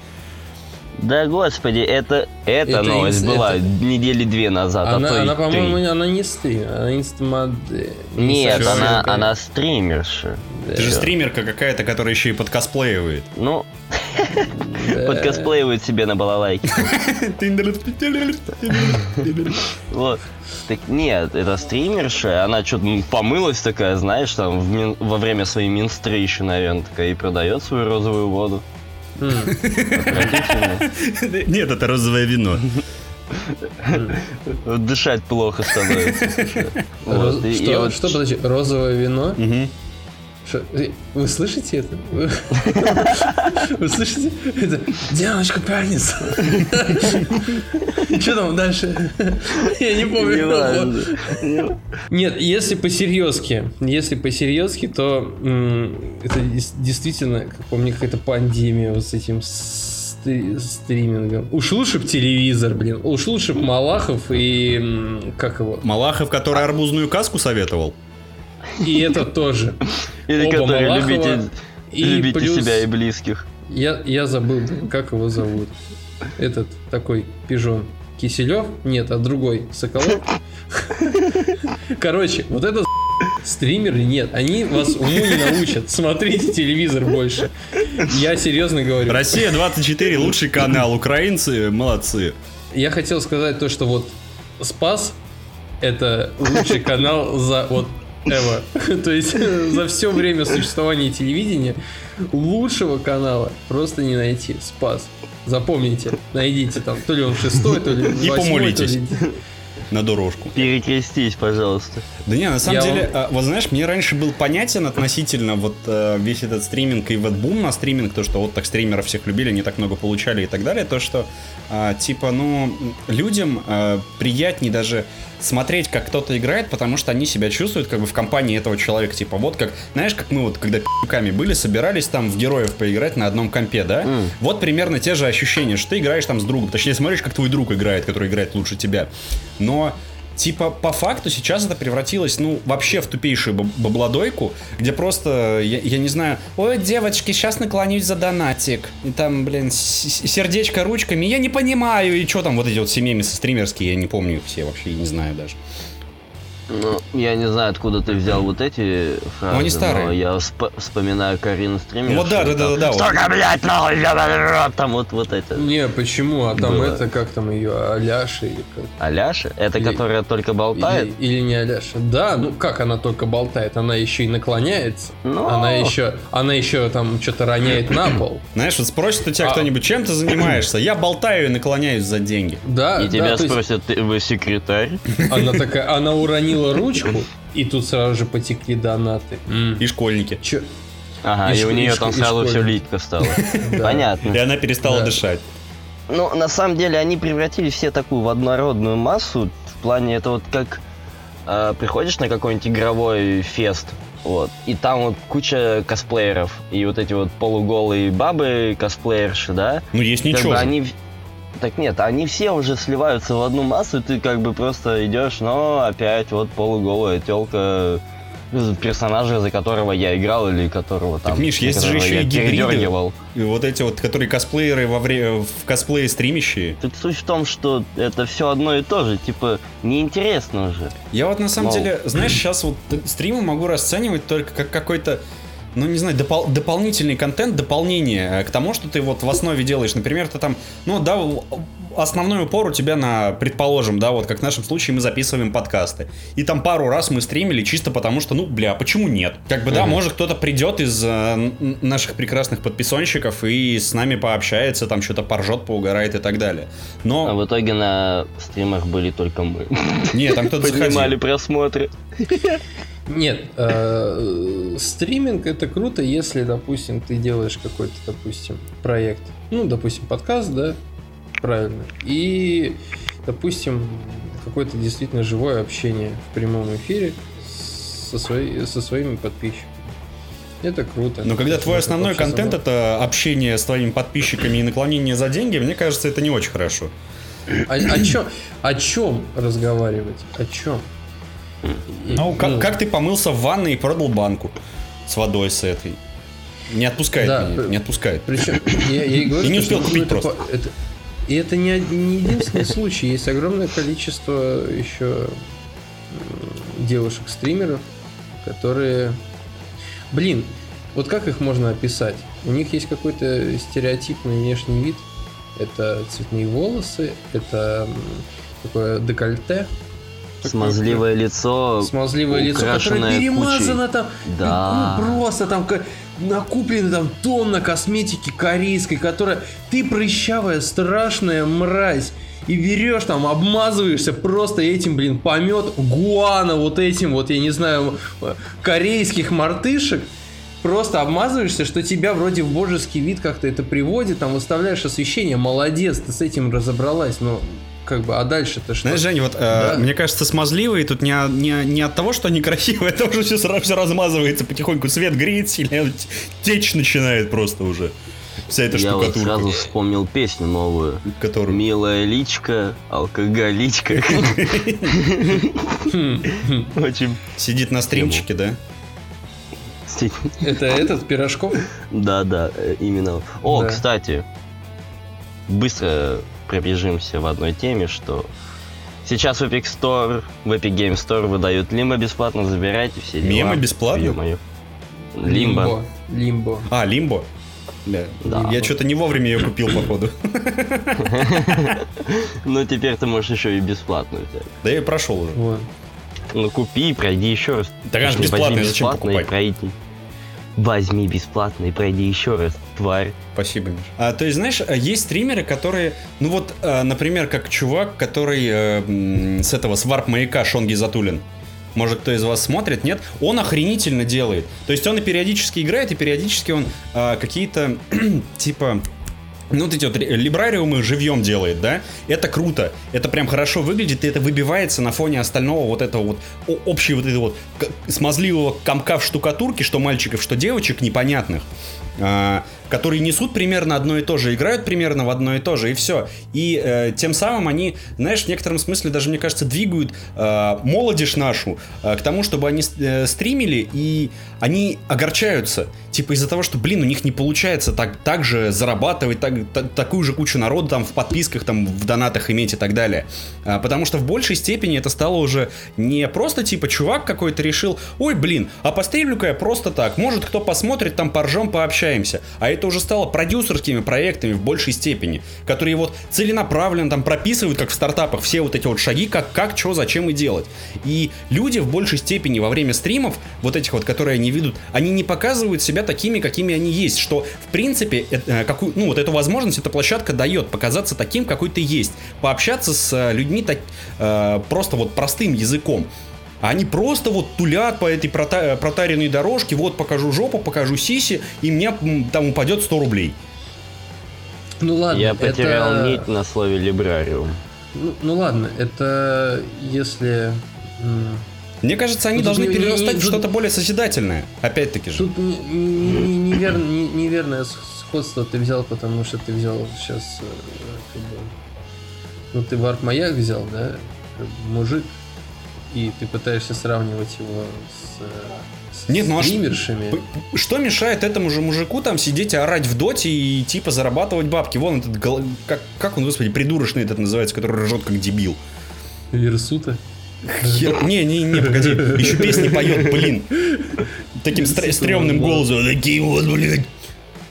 Да господи, это, эта Это новость инс- была это- недели две назад, а Она, то и она, по-моему, она не стрим, она инстамодель. Нет, она, она стримерша. Ты же стримерка какая-то, которая еще и подкосплеивает. Ну, подкосплеивает себе на балалайке. Вот. Так нет, это стримерша, она что-то помылась такая, знаешь, там в во время своей минстрейши, наверное, такая, и продает свою розовую воду. Нет, это розовое вино. Дышать плохо становится. что, подожди, розовое вино? Что, э, Вы слышите это? Вы слышите? Это девочка пианиста. Что там дальше? Я не помню. Нет, если по-серьезки, если по-серьезки, то это действительно, как по мне, какая-то пандемия вот с этим стри- стримингом. Уж лучше б телевизор, блин. Уж лучше б Малахов и как его? Малахов, который арбузную каску советовал. И это тоже. Или Оба которые Малахова. любите, И любите плюс- себя и близких. Я, я забыл, блин, как его зовут. Этот такой пижон. Киселев? Нет, а другой. Соколов? Короче, вот это стримеры нет. Они вас уму не научат. Смотрите телевизор больше. Я серьезно говорю. Россия 24 лучший канал. Украинцы молодцы. Я хотел сказать то, что вот Спас это лучший канал за вот Эва. То есть за все время существования телевидения лучшего канала просто не найти. Спас. Запомните, найдите там, то ли он шестой, то ли И восьмой, помолитесь. то ли- На дорожку. Перекрестись, пожалуйста. Да не, на самом Я деле, а, вот знаешь, мне раньше был понятен относительно вот э, весь этот стриминг и вот бум на стриминг, то, что вот так стримеров всех любили, не так много получали и так далее, то, что а, типа, ну, людям э, приятнее даже смотреть, как кто-то играет, потому что они себя чувствуют как бы в компании этого человека, типа, вот как, знаешь, как мы вот, когда пи***ками были, собирались там в героев поиграть на одном компе, да? М. Вот примерно те же ощущения, что ты играешь там с другом, точнее, смотришь, как твой друг играет, который играет лучше тебя. Но Типа, по факту сейчас это превратилось, ну, вообще в тупейшую баб- бабладойку, где просто, я, я не знаю, ой, девочки, сейчас наклонюсь за донатик. И там, блин, сердечко ручками, я не понимаю, и что там вот эти вот все стримерские, я не помню их все вообще, я не знаю даже. Ну, я не знаю, откуда ты взял вот эти фразы, Ну, они старые. но я всп- вспоминаю Карину стример. Ну, вот да, да, да, да, да, вот. Сука, блядь, нахуй, рот», там вот, вот это. Не, почему? А там Было. это, как там ее, Аляша или как? Аляша? Это Или- которая только болтает? Или, или не Аляша? Да, ну как она только болтает? Она еще и наклоняется. Ну. Она еще, она еще там что-то роняет на пол. Знаешь, вот спросит у тебя А- кто-нибудь, чем ты занимаешься? Я болтаю и наклоняюсь за деньги. Да, И да, тебя то есть спросят, ты, вы секретарь? она такая, она уронила ручку, и тут сразу же потекли донаты. И школьники. Чё? Ага, И и, у нее там сразу все литко стало. Понятно. И она перестала дышать. Ну, на самом деле, они превратили все такую в однородную массу. В плане, это вот как э, приходишь на какой-нибудь игровой фест, вот, и там вот куча косплееров, и вот эти вот полуголые бабы косплеерши, да? Ну, есть Как ничего. бы они... Так нет, они все уже сливаются в одну массу, и ты как бы просто идешь, но опять вот полуголая телка персонажа, за которого я играл или которого там... Так, Миш, есть же еще и гибриды. вот эти вот, которые косплееры во время в косплее стримящие. Тут суть в том, что это все одно и то же, типа, неинтересно уже. Я вот на самом Мол. деле, знаешь, сейчас вот стримы могу расценивать только как какой-то ну, не знаю, допол- дополнительный контент, дополнение э, к тому, что ты вот в основе делаешь. Например, ты там, ну, да, основной упор у тебя на, предположим, да, вот как в нашем случае мы записываем подкасты. И там пару раз мы стримили чисто потому, что, ну, бля, почему нет? Как бы, да, Мгм. может кто-то придет из э, наших прекрасных подписонщиков и с нами пообщается, там что-то поржет, поугарает и так далее. Но, А в итоге на стримах были только мы. нет, там кто-то Поднимали заходил. просмотры. Нет, э, стриминг это круто, если, допустим, ты делаешь какой-то, допустим, проект. Ну, допустим, подкаст, да, правильно. И, допустим, какое-то действительно живое общение в прямом эфире со, свои- со своими подписчиками. Это круто. Но когда твой основной контент забавно. это общение с твоими подписчиками и наклонение за деньги, мне кажется, это не очень хорошо. О, о чем, о чем разговаривать? О чем? Ну, как, как ты помылся в ванной и продал банку с водой с этой? Не отпускает Да, меня, не отпускает. Причем, я, я и говорю, И не успел ну, купить это просто. это- и это не, не единственный случай. Есть огромное количество еще девушек-стримеров, которые... Блин, вот как их можно описать? У них есть какой-то стереотипный внешний вид. Это цветные волосы, это такое декольте. Смазливое лицо. Смазливое лицо, которое перемазано кучей. там. Да. Ну, просто там накуплено там тонна косметики корейской, которая... Ты прыщавая, страшная мразь. И берешь там, обмазываешься просто этим, блин, помет гуана, вот этим вот, я не знаю, корейских мартышек просто обмазываешься, что тебя вроде в божеский вид как-то это приводит, там выставляешь освещение, молодец, ты с этим разобралась, но как бы, а дальше-то что? Знаешь, Жень, вот да? э, мне кажется, смазливые тут не, не, не от того, что они красивые, это уже все сразу все размазывается потихоньку, свет греет сильно, течь начинает просто уже. Вся эта Я штукатурка. вот сразу вспомнил песню новую. Которую? Милая личка, алкоголичка. Очень. Сидит на стримчике, да? Это этот, Пирожков? Да, да, именно. О, кстати, быстро пробежимся в одной теме, что сейчас в Epic Store, в Epic Game Store выдают Лимбо бесплатно, забирайте все дела. Мемы бесплатно? Лимбо. Лимбо. А, Лимбо? Бля, да. Я что-то не вовремя ее купил, походу. Ну, теперь ты можешь еще и бесплатно взять. Да я прошел уже. Ну, купи, пройди еще раз. Так аж бесплатно, зачем покупать? пройди. Возьми бесплатно и пройди еще раз, тварь. Спасибо, Миш. А, то есть, знаешь, есть стримеры, которые, ну вот, а, например, как чувак, который э, с этого, с варп-маяка Шонги Затулин. Может, кто из вас смотрит, нет? Он охренительно делает. То есть он и периодически играет, и периодически он э, какие-то, типа, ну, вот эти вот либрариумы живьем делает, да? Это круто. Это прям хорошо выглядит, и это выбивается на фоне остального вот этого вот общего вот этого вот смазливого комка в штукатурке, что мальчиков, что девочек непонятных. А, которые несут примерно одно и то же, играют примерно в одно и то же, и все. И э, тем самым они, знаешь, в некотором смысле даже, мне кажется, двигают э, молодежь нашу э, к тому, чтобы они э, стримили, и они огорчаются. Типа из-за того, что, блин, у них не получается так, так же зарабатывать, так, та, такую же кучу народу там в подписках, там в донатах иметь и так далее. А, потому что в большей степени это стало уже не просто типа чувак какой-то решил, ой, блин, а постримлю-ка я просто так, может кто посмотрит, там поржем, пообщаемся. А это уже стало продюсерскими проектами в большей степени, которые вот целенаправленно там прописывают, как в стартапах, все вот эти вот шаги, как, как, что, зачем и делать. И люди в большей степени во время стримов, вот этих вот, которые они ведут, они не показывают себя такими, какими они есть, что, в принципе, это, какую, ну, вот эту возможность эта площадка дает показаться таким, какой ты есть, пообщаться с э, людьми так, э, просто вот простым языком. Они просто вот тулят по этой прота- протаренной дорожке, вот покажу жопу, покажу сиси, и мне там упадет 100 рублей. Ну ладно, Я потерял это... нить на слове либрариум. Ну, ну ладно, это если... Мне кажется, они тут должны не, перерастать не, в что-то более созидательное. Опять-таки же. Тут не, не, неверно, не, неверное сходство ты взял, потому что ты взял сейчас э, как бы, ну ты варп маяк взял, да? Мужик и ты пытаешься сравнивать его с, с Нет, ну стримершами. А что, мешает этому же мужику там сидеть и орать в доте и типа зарабатывать бабки? Вон этот, как, как он, господи, придурочный этот называется, который ржет как дебил. Версута? Хер... Не, не, не, погоди, еще песни поет, блин. Таким стр- стрёмным голосом. Такие вот, блядь.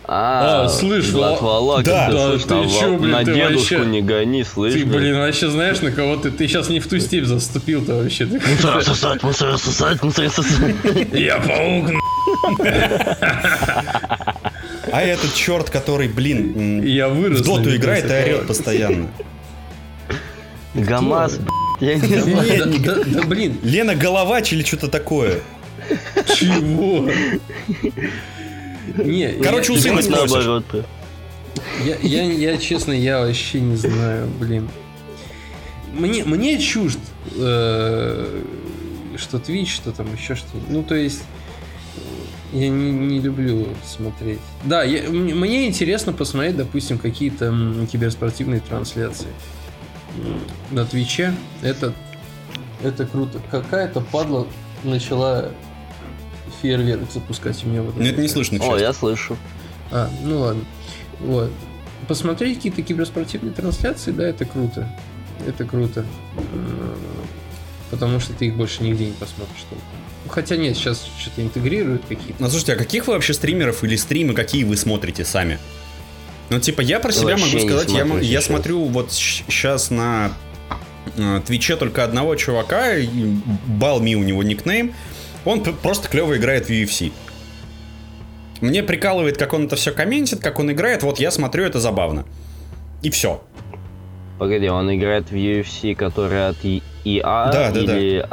А, а слышь, Волок, да, да, ты, чё, блин, на ты дедушку вообще... не гони, слышь, Ты, блин, вообще знаешь, на кого ты, ты сейчас не в ту степь заступил-то вообще. Мусор сосать, мусор сосать, мусор сосать. Я паук, А этот черт, который, блин, я вырос в доту играет и орет постоянно. ГАМАЗ, я не знаю. Да, блин. Лена Головач или что-то такое. Чего? Не, Короче, у сына наоборот. Я, я, я, честно, я вообще не знаю, блин. Мне, мне чужд, э, что Twitch, что там еще что Ну, то есть, я не, не люблю смотреть. Да, я, мне интересно посмотреть, допустим, какие-то киберспортивные трансляции на Твиче. Это, это круто. Какая-то падла начала фейерверк запускать у меня вот. Ну, это не слышно. О, я слышу. А, ну ладно. Вот. Посмотреть какие-то киберспортивные трансляции, да, это круто. Это круто. Потому что ты их больше нигде не посмотришь. хотя нет, сейчас что-то интегрируют какие-то. Ну, слушайте, а каких вы вообще стримеров или стримы, какие вы смотрите сами? Ну, типа, я про себя Вообще могу сказать, я, я смотрю вот сейчас на э, Твиче только одного чувака, Балми у него никнейм, он просто клево играет в UFC. Мне прикалывает, как он это все комментит, как он играет, вот я смотрю, это забавно. И все. Погоди, он играет в UFC, который от И- EA Да, да, или...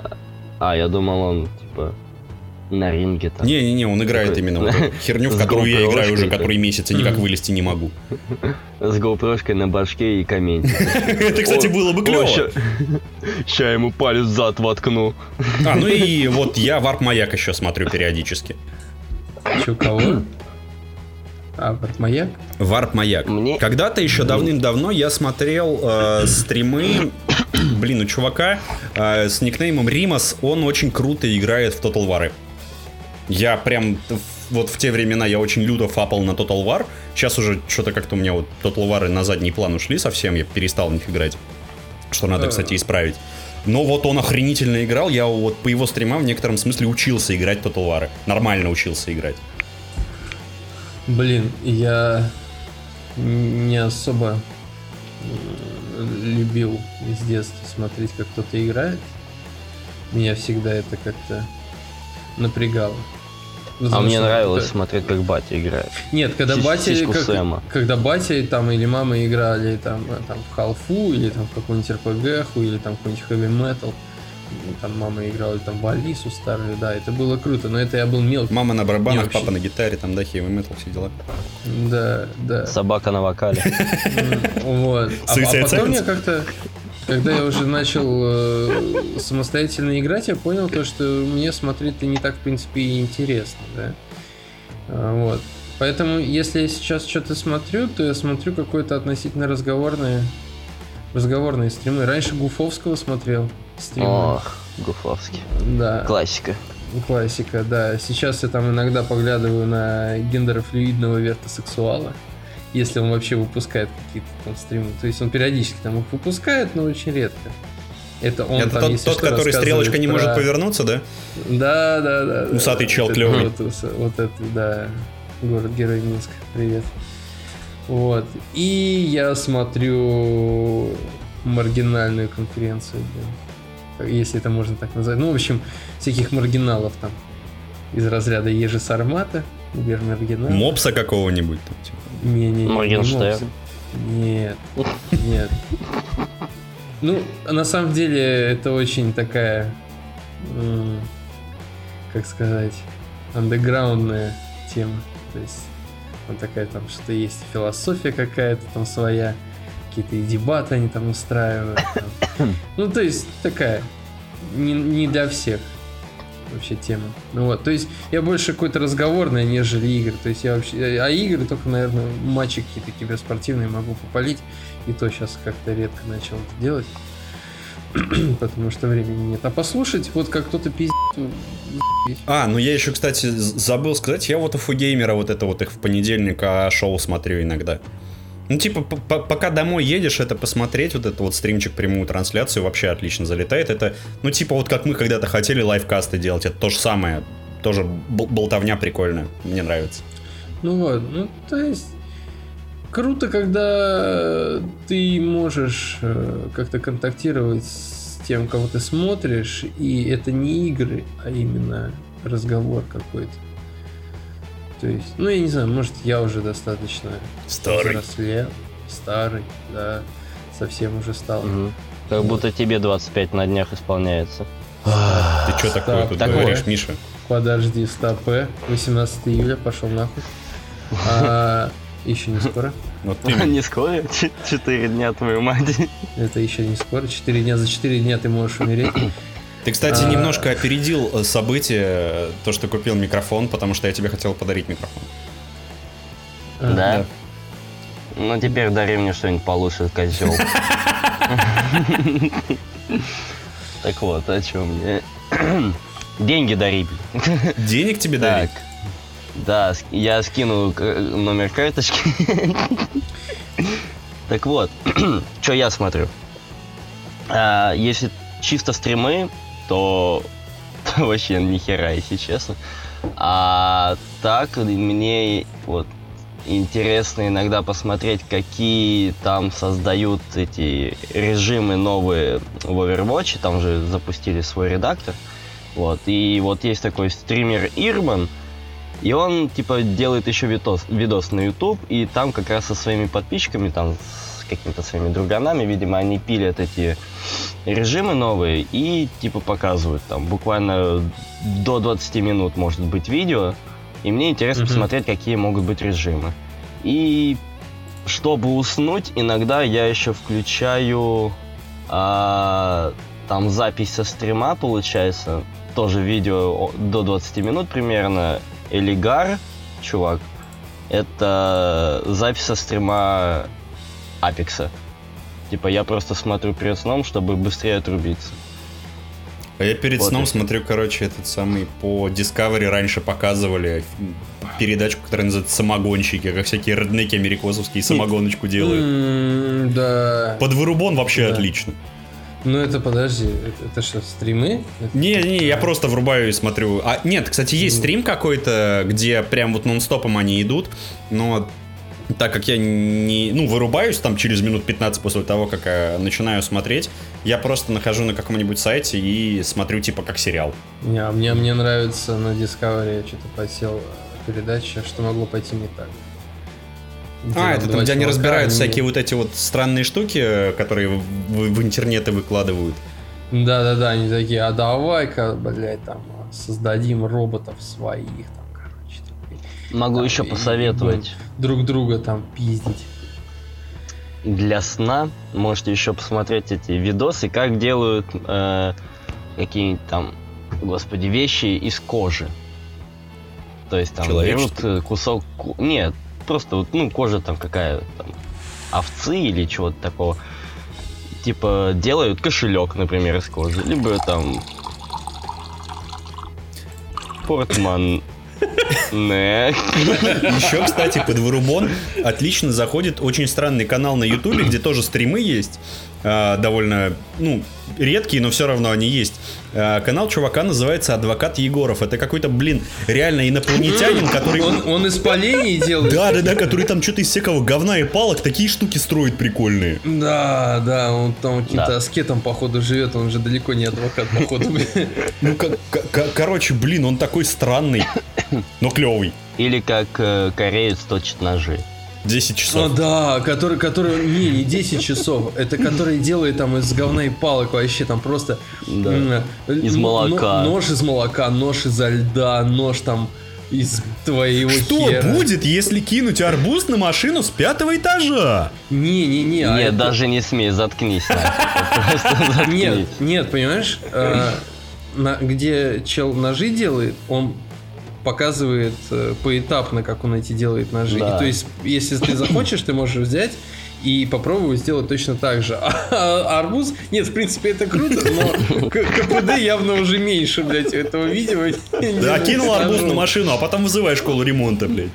А, я думал, он, типа, на ринге там. Не-не-не, он играет Такой- именно вот эту херню, в которую я играю уже который месяц и никак вылезти не могу. С гоупрошкой на башке и комментит. Это, кстати, было бы клево. Ща ему палец зад воткну. А, ну и вот я Варп Маяк еще смотрю периодически. Че, кого? А, вот маяк? Варп Маяк. Мне- Когда-то еще давным-давно я смотрел э, стримы, блин, у чувака э, с никнеймом Римас, он очень круто играет в Total War. Я прям вот в те времена я очень люто фапал на Total War. Сейчас уже что-то как-то у меня вот Total War на задний план ушли совсем, я перестал в них играть. Что надо, кстати, исправить. Но вот он охренительно играл, я вот по его стримам в некотором смысле учился играть Total War. Нормально учился играть. Блин, я не особо м, любил с детства смотреть, как кто-то играет. Меня всегда это как-то напрягало. А мне нравилось это- смотреть, как батя играет. Нет, когда Сись- батя, как- Сэма. когда батя там или мама играли там, э, там в халфу или там в какую-нибудь РПГ или там какой-нибудь хэви метал, там мама играла там в Алису старую, да, это было круто, но это я был мелкий. Мама на барабанах, вообще- папа на гитаре, там, да, хеви метал, все дела. Да, да. Собака на вокале. Вот. А, а потом я как-то, когда я уже начал э, самостоятельно играть, я понял то, что мне смотреть-то не так, в принципе, и интересно, да. А, Вот. Поэтому, если я сейчас что-то смотрю, то я смотрю какое-то относительно разговорное, разговорные стримы. Раньше Гуфовского смотрел стримы. Ох, Гуфовский. Да. Классика. Классика, да. Сейчас я там иногда поглядываю на гендерофлюидного вертосексуала, если он вообще выпускает какие-то там стримы. То есть он периодически там их выпускает, но очень редко. Это он Это там, тот, тот, что, который стрелочка не про- может повернуться, да? Да, да, да. да. Усатый чел Вот это клёвый. Вот, вот это, да. Город-герой Минск. Привет. Вот. И я смотрю маргинальную конференцию, блин. Если это можно так назвать. Ну, в общем, всяких маргиналов там. Из разряда Ежи Сармата, Губернаргинал. Мопса какого-нибудь. там, типа. Не, не, не, Моргенштерн. не Нет. Нет. Ну, на самом деле, это очень такая, как сказать, андеграундная тема. То есть, там такая там, что есть философия какая-то там своя, какие-то и дебаты они там устраивают. там. Ну, то есть, такая, не, не для всех вообще тема. Ну вот, то есть я больше какой-то разговорный, нежели игры. То есть я вообще, а игры только, наверное, матчи какие-то киберспортивные могу попалить. И то сейчас как-то редко начал это делать. Потому что времени нет. А послушать, вот как кто-то пиздит, заебись. А, ну я еще, кстати, забыл сказать, я вот у Фугеймера вот это вот их в понедельник а, шоу смотрю иногда. Ну, типа, пока домой едешь, это посмотреть, вот это вот стримчик, прямую трансляцию, вообще отлично залетает. Это, ну, типа, вот как мы когда-то хотели лайвкасты делать, это то же самое. Тоже бол- болтовня прикольная, мне нравится. Ну вот, ну то есть круто, когда ты можешь э, как-то контактировать с тем, кого ты смотришь, и это не игры, а именно разговор какой-то. То есть, ну я не знаю, может я уже достаточно взрослел, старый, да, совсем уже стал. Мгм. Как будто тебе 25 на днях исполняется. Ты что такое так, тут так говоришь, вот. Миша? Подожди, стопэ, 18 июля, пошел нахуй. А, еще не скоро. Вот ты Не скоро? Четыре дня, твою мать. Это еще не скоро. Четыре дня за четыре дня ты можешь умереть. Ты, кстати, А. немножко опередил э, событие, э, то, что купил микрофон, потому что я тебе хотел подарить микрофон. А, Да? Ну теперь дари мне что-нибудь получше, козел. Так вот, о чем мне. Деньги дари. Денег тебе дарить? Да, я скину к- номер карточки. Так вот, что я смотрю. А, Если чисто стримы, то вообще ни хера, если честно. А так мне вот интересно иногда посмотреть, какие там создают эти режимы новые в Overwatch. Там же запустили свой редактор. Вот. И вот есть такой стример Ирман, и он, типа, делает еще видос, видос на YouTube, и там как раз со своими подписчиками, там, какими-то своими друганами, видимо, они пилят эти режимы новые и, типа, показывают там буквально до 20 минут может быть видео, и мне интересно mm-hmm. посмотреть, какие могут быть режимы. И чтобы уснуть, иногда я еще включаю а, там запись со стрима, получается, тоже видео до 20 минут примерно, Элигар, чувак, это запись со стрима Апекса. Типа я просто смотрю перед сном, чтобы быстрее отрубиться. А я перед вот сном это. смотрю, короче, этот самый по Discovery раньше показывали передачку, которая называется «Самогонщики», как всякие роднеки америкосовские самогоночку делают. Да. Под вырубон вообще отлично. Ну это подожди, это, это что, стримы? Не, не, я просто врубаю и смотрю. А нет, кстати, есть стрим какой-то, где прям вот нон-стопом они идут, но так как я не, ну, вырубаюсь там через минут 15 после того, как я начинаю смотреть, я просто нахожу на каком-нибудь сайте и смотрю типа как сериал. Не, а мне, мне нравится на Discovery, я что-то посел передача, что могло пойти не так. А, это там, где они разбирают всякие вот эти вот странные штуки, которые в, в интернеты выкладывают. Да-да-да, они такие, а давай-ка, блядь, там, создадим роботов своих, Могу там, еще посоветовать. Друг друга там пиздить. Для сна можете еще посмотреть эти видосы, как делают э, какие-нибудь там, господи, вещи из кожи. То есть там берут э, кусок... Нет, просто вот, ну, кожа там какая там, овцы или чего-то такого. Типа делают кошелек, например, из кожи, либо там портман. Еще, кстати, под Вырубон отлично заходит очень странный канал на Ютубе, где тоже стримы есть. А, довольно, ну, редкие, но все равно они есть. А, канал чувака называется Адвокат Егоров. Это какой-то, блин, реально инопланетянин, который... Он, он из полений делает? Да, да, да, который там что-то из всякого говна и палок такие штуки строит прикольные. Да, да, он там каким-то да. аскетом, походу, живет, он же далеко не адвокат, походу. Ну, короче, блин, он такой странный, но клевый. Или как э, кореец точит ножи. 10 часов. О, да, который, который, не, не 10 часов, это который делает там из говна и палок вообще там просто... Да. Из молока. Нож из молока, нож изо льда, нож там из твоего Что хера. будет, если кинуть арбуз на машину с пятого этажа? Не-не-не. А нет, это... даже не смей, заткнись. Нет, нет, понимаешь, э, где чел ножи делает, он показывает э, поэтапно, как он эти делает ножи. Да. И, то есть, если ты захочешь, ты можешь взять и попробовать сделать точно так же. А, арбуз, нет, в принципе, это круто, но КПД явно уже меньше, блядь, этого видео. Да, кинул арбуз на машину, а потом вызывай школу ремонта, блядь.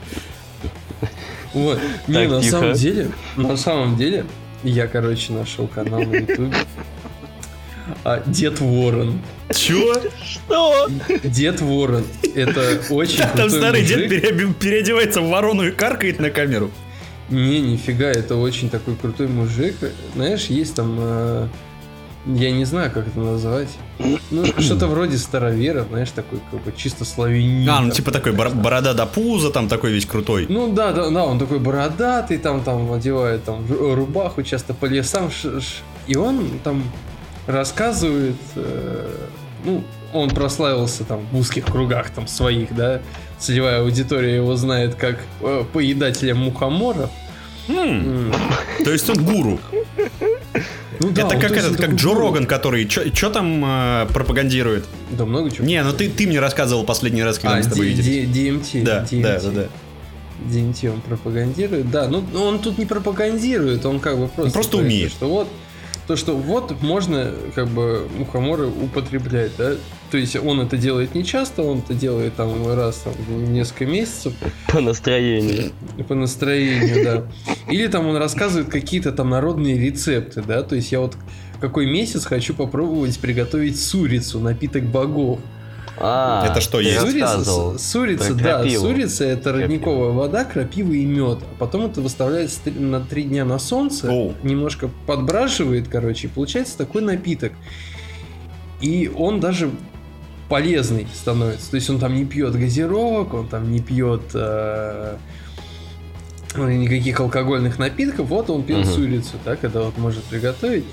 Вот. Не, на самом деле, на самом деле, я, короче, нашел канал на ютубе. А, Дед Ворон. Чё? Что? Дед Ворон. Это очень Там старый мужик. дед переодевается в ворону и каркает на камеру. Не, нифига, это очень такой крутой мужик. Знаешь, есть там... Э, я не знаю, как это назвать. Ну, что-то вроде старовера, знаешь, такой как бы чисто славянин. А, ну типа такой борода до пуза, там такой весь крутой. Ну да, да, да, он такой бородатый, там, там одевает там рубаху часто по лесам. И он там рассказывает, э, ну, он прославился там в узких кругах там своих, да, целевая аудитория его знает как э, поедателя мухоморов. Хм. То есть он гуру. Ну, да, это как этот, как Джо Роган, который что там э, пропагандирует? Да много чего. Не, ну ты, ты мне рассказывал последний раз, когда а, мы с тобой виделись. DMT. Да, DMT. да, да, да. DMT он пропагандирует. Да, ну он тут не пропагандирует, он как бы просто... Он просто умеет. Что вот то, что вот можно как бы мухоморы употреблять, да, то есть он это делает не часто, он это делает там раз там, в несколько месяцев. По настроению. По настроению, да. Или там он рассказывает какие-то там народные рецепты, да, то есть я вот какой месяц хочу попробовать приготовить сурицу, напиток богов. А, Это что ты есть? рассказывал. Сурица, сурица, да, крапиву. сурица это Крапива. родниковая вода, крапива и мед. А потом это выставляется на три дня на солнце, Оу. немножко подбрашивает, короче, и получается такой напиток. И он даже полезный становится. То есть он там не пьет газировок, он там не пьет э, никаких алкогольных напитков. Вот он пьет Мгм. сурицу, да, когда вот может приготовить.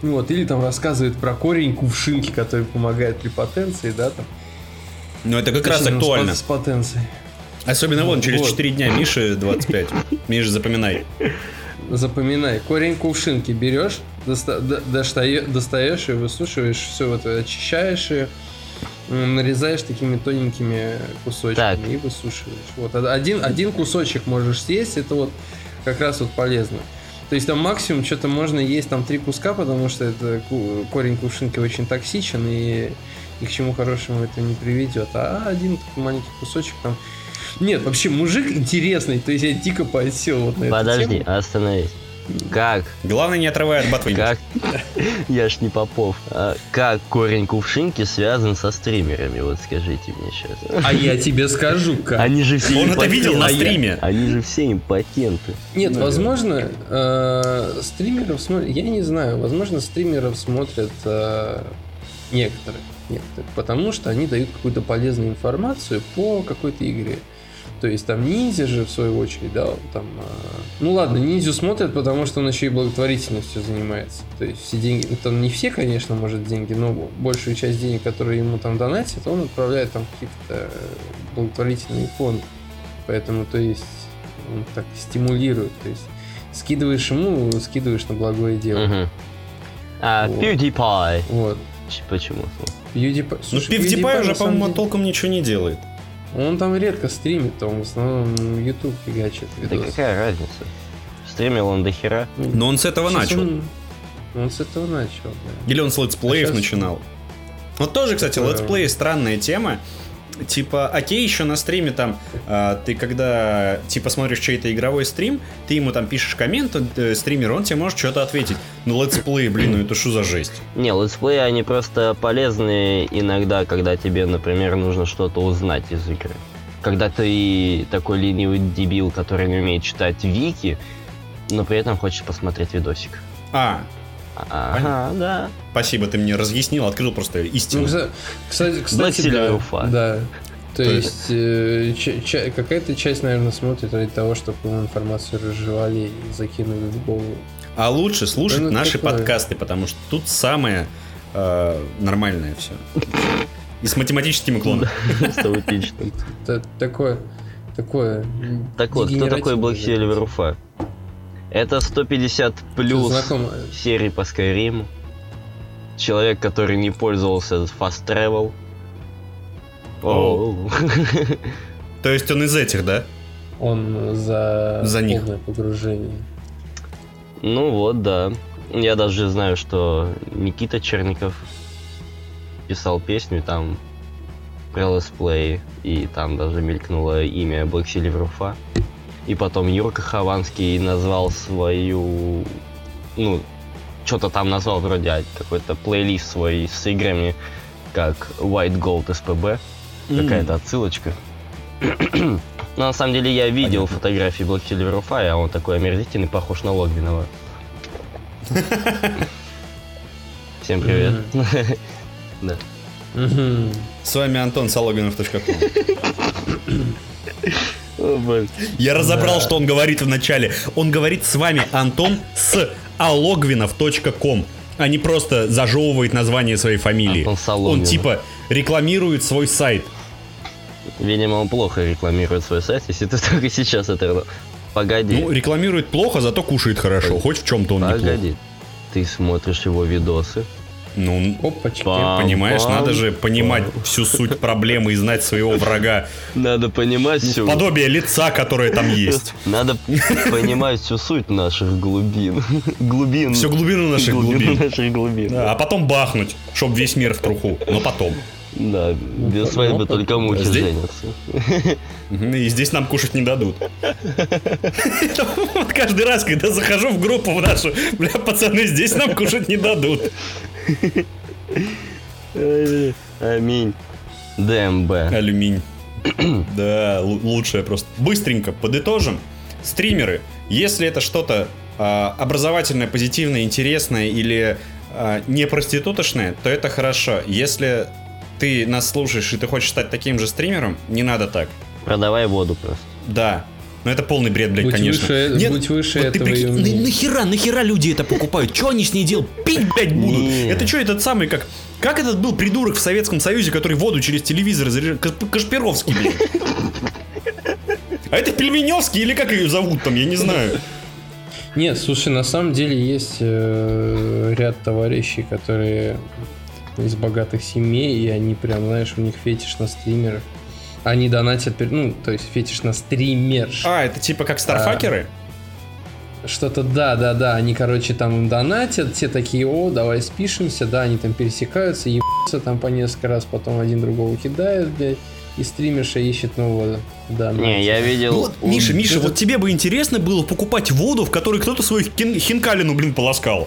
Вот, или там рассказывает про корень кувшинки, который помогает при потенции, да, там. Ну, это как раз Точнее, актуально. С потенцией. Особенно вон, через Вот. 4 дня Миши 25. Миша, запоминай. Запоминай, корень кувшинки берешь, доста- до- достае- достаешь ее, высушиваешь, все вот очищаешь ее, м, нарезаешь такими тоненькими кусочками Так. и высушиваешь. Вот од- один, один кусочек можешь съесть, это вот как раз вот полезно. То есть там максимум что-то можно есть там три куска, потому что это корень кувшинки очень токсичен и ни к чему хорошему это не приведет. А один такой маленький кусочек там... Нет, вообще мужик интересный, то есть я дико подсел вот на эту Подожди, тему. остановись. Как? Главное, не отрывай от ботвы. Как? Я ж не Попов. А как корень кувшинки связан со стримерами? Вот скажите мне сейчас. А я тебе скажу, как. Они же все Он это видел на А стриме. Они же все импотенты. Нет, Наверное. возможно, э, стримеров смотрят, я не знаю, возможно, стримеров смотрят э, некоторые, некоторые, потому что они дают какую-то полезную информацию по какой-то игре. То есть там ниндзя же, в свою очередь, да, там... э, ну ладно, ниндзю смотрят, потому что он еще и благотворительностью занимается. То есть все деньги... ну, там не все, конечно, может, деньги, но большую часть денег, которые ему там донатят, он отправляет там какие-то э, благотворительные фонды. Поэтому, то есть, он так стимулирует. То есть, скидываешь ему, скидываешь на благое дело. Мгм. А, Вот. PewDiePie. Вот. Почему? PewDiePie... Ну, Слушай, PewDiePie PewDiePie, уже, по-моему, деле, толком ничего не делает. Он там редко стримит, он в основном YouTube фигачит Да какая разница? Стримил он до хера. Ну, Но он с этого сейчас начал. Он, он с этого начал, да. Или он с летсплеев А щас- начинал. Вот тоже, кстати, летсплей странная тема. Типа, окей, еще на стриме там, а, ты когда, типа, смотришь чей-то игровой стрим, ты ему там пишешь коммент, э, стример, он тебе может что-то ответить. Ну, летсплей, блин, ну это что за жесть? Не, летсплеи, они просто полезны иногда, когда тебе, например, нужно что-то узнать из игры. Когда ты такой ленивый дебил, который не умеет читать вики, но при этом хочешь посмотреть видосик. А, Ага, да. спасибо, ты мне разъяснил, открыл просто Ну, истину. кстати, кстати, Black кстати да, Уфа. да. То, То есть, э, какая-то часть, наверное, смотрит ради того, чтобы ему информацию разжевали и закинули в голову. А лучше слушать Да ну наши такое. подкасты, потому что тут самое э, нормальное все. И с математическим уклоном. Такое, такое. Так вот, кто такой Black дегенеративное Silver Уфа? Это 150 плюс серий по Skyrim. Человек, который не пользовался Fast Travel. Оу. То есть он из этих, да? Он за, За них. полное погружение. Ну вот, да. Я даже знаю, что Никита Черников писал песню там про летсплей, и там даже мелькнуло имя Black Silver Ufa. И потом Юрка Хованский назвал свою... Ну, что-то там назвал вроде а, какой-то плейлист свой с играми, как White Gold SPB. Какая-то отсылочка. Но на самом деле я видел Понятно. фотографии Black Silver Уфа, а он такой омерзительный, похож на Логвинова. Всем привет. Да. С вами Антон Сологинов.ком. Я разобрал, что он говорит в начале. Он говорит с вами Антон с alogvinov.com а не просто зажевывает название своей фамилии. Он типа рекламирует свой сайт. Видимо, он плохо рекламирует свой сайт, если ты только сейчас это... Погоди, Ну, рекламирует плохо, зато кушает хорошо. Хоть в чем-то он неплох. погоди. Ты смотришь его видосы. Ну, Опачки. Пам. понимаешь, пам, надо же понимать всю суть проблемы и знать своего врага. Надо понимать всю... Подобие лица, которое там есть. Надо понимать всю суть наших глубин. Глубин. Всю глубину наших глубин. наших глубин. Да, а потом бахнуть, чтоб весь мир в труху. Но потом. Да, без ну, свадьбы ну, только мухи здесь- женятся. И здесь нам кушать не дадут. Вот каждый раз, когда захожу в группу в нашу, бля, пацаны, здесь нам кушать не дадут. Аминь. ДМБ. Алюминь. Да, лучшее просто. Быстренько подытожим. Стримеры, если это что-то а, образовательное, позитивное, интересное или а, не проститутошное, то это хорошо. Если ты нас слушаешь и ты хочешь стать таким же стримером, не надо так. Продавай воду просто. Да. Но это полный бред, блядь, Будь конечно. выше- будь выше вот ты этого и прикинь, на- нахера, нахера люди это покупают? Что они с ней делают? Пить, блядь, будут. Не. Это что, этот самый, как... Как этот был придурок в Советском Союзе, который воду через телевизор заряжал? Каш- Кашпировский, блядь. А это Пельменевский или как ее зовут там, я не знаю. Нет, слушай, на самом деле есть э, ряд товарищей, которые из богатых семей, и они прям, знаешь, у них фетиш на стримеров. Они донатят, ну, то есть фетиш на стримерш. А, это типа как старфакеры? Что-то да, да, да, они, короче, там им донатят, все такие, о, давай спишемся, да, они там пересекаются, ебутся там по несколько раз, потом один другого кидает, блядь, и стримерша ищет нового, да. Не, я видел... Ну вот, у- Миша, Миша, это- вот тебе бы интересно было покупать воду, в которой кто-то свою хин- хинкалину, блин, полоскал.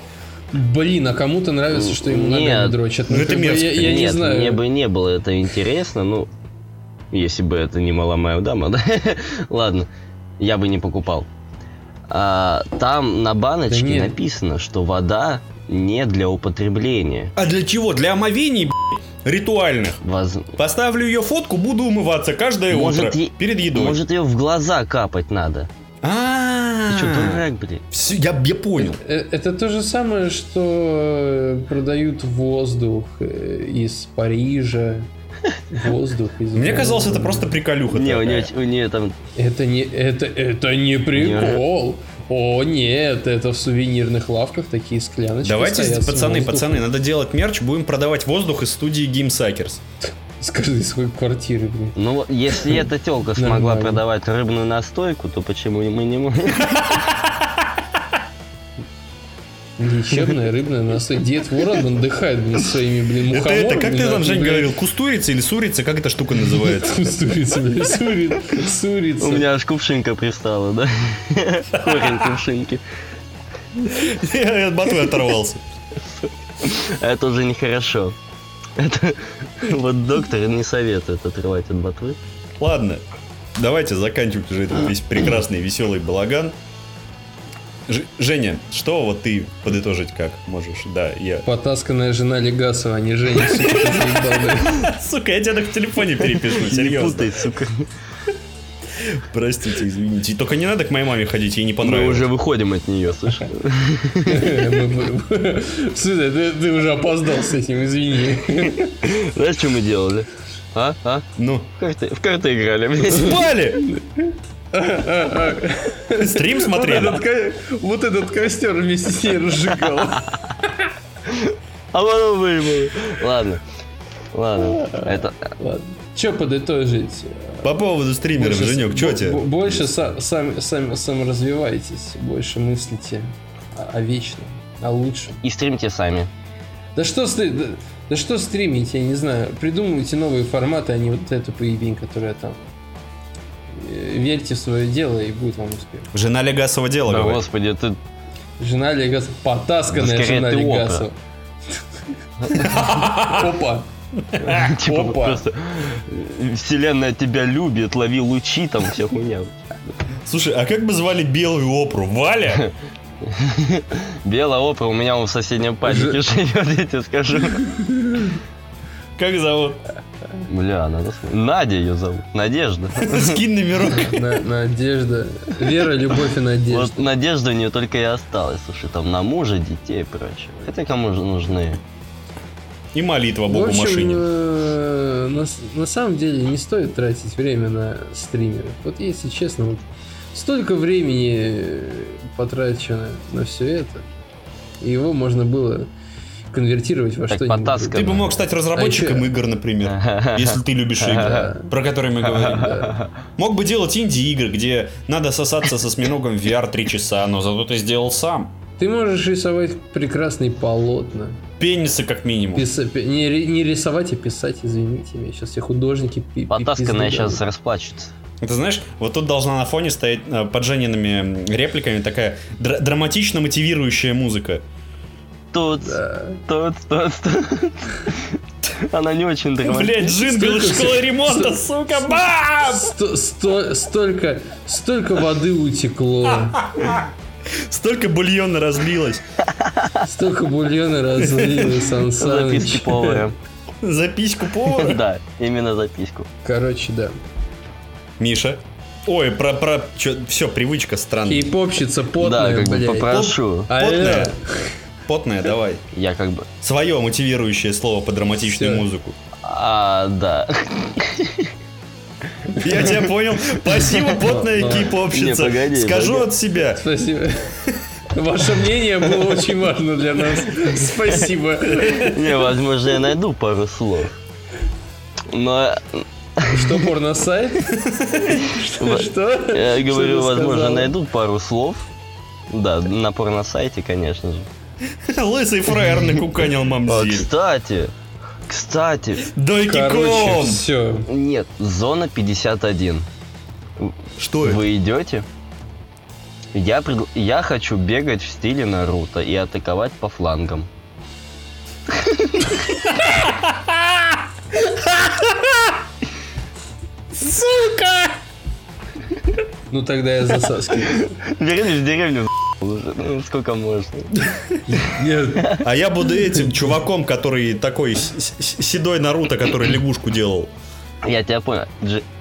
Блин, а кому-то нравится, что ему ногами Нет. дрочат? Ну, это как бы мерзко. Я, я не Нет, знаю. мне бы не было это интересно, ну, если бы это не моя дама, да? Ладно, я бы не покупал. А, там на баночке Да нет. написано, что вода не для употребления. А для чего? Для омовений, блядь, ритуальных. Воз- Поставлю ее фотку, буду умываться каждое Может, утро е- перед едой. Может, ее в глаза капать надо. А, что, дурак, блин? Всё, я, я понял. Э, Это то же самое, что э, продают воздух э, из Парижа. Воздух из Мне казалось, это просто приколюха. Не, у нее, у нее там... Это не, это, это не прикол. О, нет, это в сувенирных лавках такие скляночки Давайте, стоят пацаны, пацаны, надо делать мерч, будем продавать воздух из студии Gimsuckers. С каждой своей квартиры, блин. Ну, вот если эта телка смогла продавать рыбную настойку, то почему мы не можем? Лечебная рыбная настой. Дед Ворон отдыхает, блин, своими, блин, Это, мухоморами. это, как ты там, Жень, говорил, кустурица или сурица, как эта штука называется? Сурица, блин, сури- сурица. У меня аж кувшинка пристала, да? Корень кувшинки. Я от ботвы оторвался. Это уже нехорошо. Это... Вот доктор не советует отрывать от ботвы. Ладно, давайте заканчивать уже этот весь прекрасный веселый балаган. Ж- Женя, что вот ты подытожить как можешь? Да, я... Потасканная жена Легасова, а не Женя, сука, я тебя так в телефоне перепишу, Не серьезно. путай, сука. Простите, извините. Только не надо к моей маме ходить, ей не Мы понравилось. уже выходим от нее, слышишь? Мы- мы- Слушай, ты уже опоздал с этим, извини. Знаешь, что мы делали? А? А? Ну, В карты, играли, спали! Стрим Вот смотрели. этот Вот этот костер вместе с ней разжигал. А потом выебало. Ладно. Ладно. Это... Ладно. Че подытожить? По поводу стримеров, Больше- Женек, что тебе? бо- Больше са- сами, сами, саморазвивайтесь, больше мыслите о, о вечном, о лучшем. И стримьте сами. Да что, да, да что стримить, я не знаю. Придумывайте новые форматы, а не вот эту поебень, которая там. Э, Верьте в свое дело, и будет вам успех. Жена Легасова дело, Да говорит. господи, ты... Жена Легас... Потасканная Да жена. Легасова. Опа. Типа просто... э, Вселенная тебя любит, лови лучи, там вся хуйня. Слушай, а как бы звали белую опру? Валя? Белая опра у меня в соседнем падике живет, я тебе скажу. Как зовут? Бля, надо. Надя ее зовут. Надежда. Скинь номерок. На- Надежда. Вера, любовь и надежда. Вот надежда у нее только и осталась. Слушай, там на мужа, детей и прочее. Хотя кому же нужны? И молитва В Богу общем, машине. э, на, на самом деле не стоит тратить время на стримеров. Вот если честно, вот столько времени э, потрачено на все это, и его можно было конвертировать во что-нибудь. Ты бы мог стать разработчиком А игр, например, если ты любишь игры, про которые мы говорим. Да. Мог бы делать инди-игры, где надо сосаться со осьминогом в VR 3 часа, но зато ты сделал сам. Ты можешь рисовать прекрасные полотна. Пенисы как минимум. Писа- пи- не, не рисовать, а писать, извините меня. Сейчас все художники Потасканная сейчас расплачется. Ты знаешь, вот тут должна на фоне стоять э, под Жениными репликами такая дра- драматично мотивирующая музыка. Тут, Да. тут, тут, тут. Она не очень драматичная. Блять, джингл из школы ремонта, сука, бам! Сто- сто- столько, столько воды утекло, Столько бульона разлилось. столько бульона разлилось, Сан Записки Саныч. повара. Записку повара. Да, именно записку. Короче, да. Миша. Ой, про, про, все, привычка странная. Кей-попщица Да, потная, как бы попрошу. Потная. Потная, давай. Я как бы... Свое мотивирующее слово под драматичную музыку. А, да. Я тебя понял. Спасибо, потная погоди, Скажу от себя. Спасибо. Ваше мнение было очень важно для нас. Спасибо. Не, возможно, я найду пару слов. Но Что, порно-сайт? Что? Что? я Что говорю, возможно, найду пару слов. Да, на порносайте, конечно же. Лысый фраер накуканил мамзель. кстати, кстати, Дойки Короче, все. нет, зона 51. Что это? Вы идете? Я, предл- я хочу бегать в стиле Наруто и атаковать по флангам. Ну тогда я засаскиваю. Вернись в деревню, уже. Ну, сколько можно. А я буду этим чуваком, который такой седой Наруто, который лягушку делал. Я тебя понял.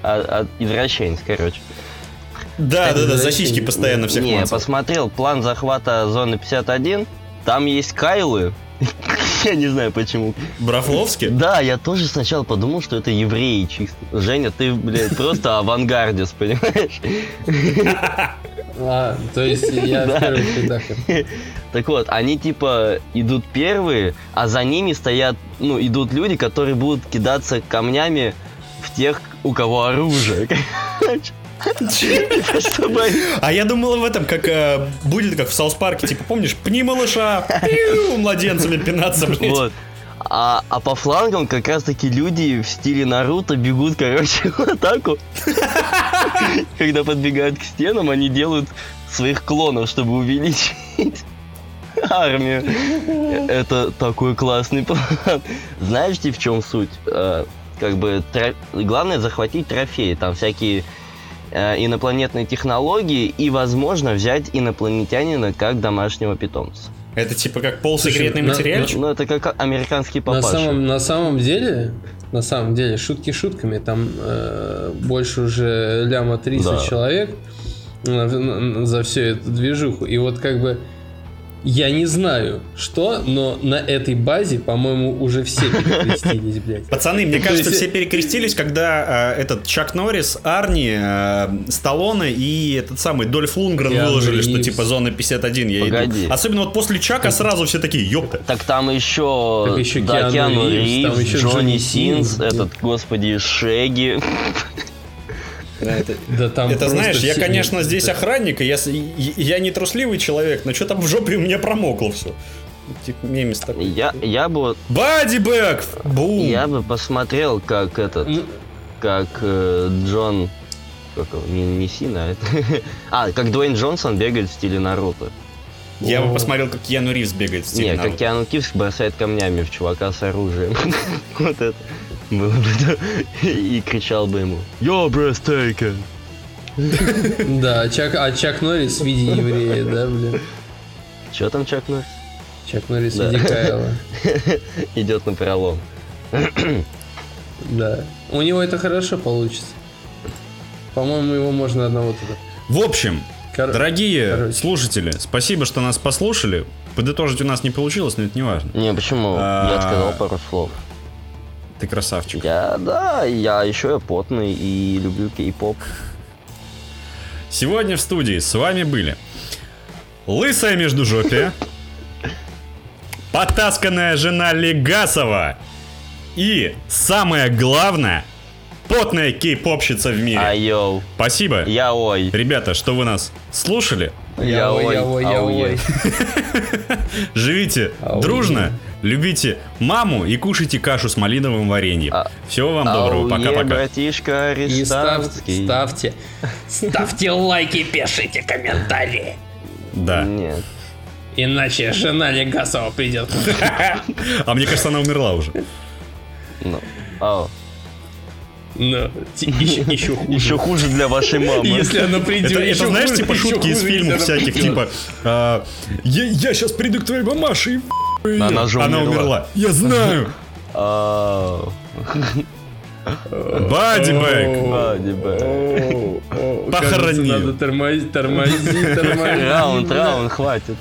А- а- извращенец, короче. Да, да, да, за сиськи постоянно всех Не, посмотрел план захвата зоны 51. Там есть Кайлы. Я не знаю почему. Брафловский? Да, я тоже сначала подумал, что это евреи чисто. Женя, ты, блядь, просто авангардис, понимаешь? а, то есть я в первых рядах. Так вот, они типа идут первые, а за ними стоят, ну, идут люди, которые будут кидаться камнями в тех, у кого оружие. А я думал в этом, как э, будет, как в Саус Парке, типа, помнишь, пни малыша, младенцами пинаться, блядь. А, а по флангам как раз таки люди в стиле Наруто бегут, короче, в атаку. Когда подбегают к стенам, они делают своих клонов, чтобы увеличить армию. Это такой классный план. Знаете, в чем суть? Э, Как бы главное захватить трофеи. Там всякие э, инопланетные технологии и, возможно, взять инопланетянина как домашнего питомца. Это типа как на- материальчик? Ну, это как американский На папаша. самом, на самом деле, на самом деле, шутки шутками, там э, больше уже ляма 30 Да. человек за всю эту движуху. И вот как бы я не знаю, что, но на этой базе, по-моему, уже все перекрестились, блядь. Пацаны, мне кажется, все перекрестились, когда э, этот Чак Норрис, Арни, э, Сталлоне и этот самый Дольф Лунгрен выложили, что типа зона 51 я Погоди. иду. Особенно вот после Чака сразу все такие, ёпта. Так там еще, Так еще да, Киану Ривз, Ривз, там еще Джонни Синс, этот, господи, Шеги. Да там Это просто знаешь, я, конечно, здесь это- охранник, и я, я не трусливый человек, но что там в жопе у меня промокло все. Типа мемис такой. Я, я бы, Бадибэк! Бум! я бы посмотрел, как этот, Ну, как э, Джон, как его, не, не Сина, а это- а, как Дуэйн Джонсон бегает в стиле Наруто. Я бы посмотрел, как Киану Ривз бегает в стиле Не, Наруто. как Киану Кивс бросает камнями в чувака с оружием. Вот это. Было бы, да. И кричал бы ему «You're breathtaking!» Да, Чак, а Чак Норрис в виде еврея, да, блин? Че там Чак Норрис? Чак Норрис в Да. виде Кайла. Идет на пролом. Да. У него это хорошо получится. По-моему, его можно одного туда. В общем, Кор- дорогие короче. слушатели, спасибо, что нас послушали. Подытожить у нас не получилось, но это не важно. Не, почему? А. Я сказал пару слов. Ты красавчик. Я, да, я еще я потный и люблю кей-поп. Сегодня в студии с вами были Лысая Междужопия, Потасканная жена Легасова и, самое главное, потная кей-попщица в мире. Айоу. Спасибо. Я ой. Ребята, что вы нас слушали, Я ой. я ой, я ауе. ой. живите дружно, любите маму и кушайте кашу с малиновым вареньем. А- Всего вам доброго, пока-пока. братишка И ставьте, арестантский. ставьте, ставьте лайки, пишите комментарии. Да. Нет. Иначе жена Легасова придет. А мне кажется, она умерла уже. Ну, а, Но еще, еще хуже. еще хуже для вашей мамы. Если она придет, Это, это знаешь, хуже, типа шутки из фильмов она всяких, придет. типа а, я, сейчас приду к твоей мамаше и её». Она же умерла. умерла. Я знаю. А, Бади бэг. Бади бэг. О, о, Похоронил. кажется, Надо тормозить, тормозить, тормозить. Раунд, раунд, хватит.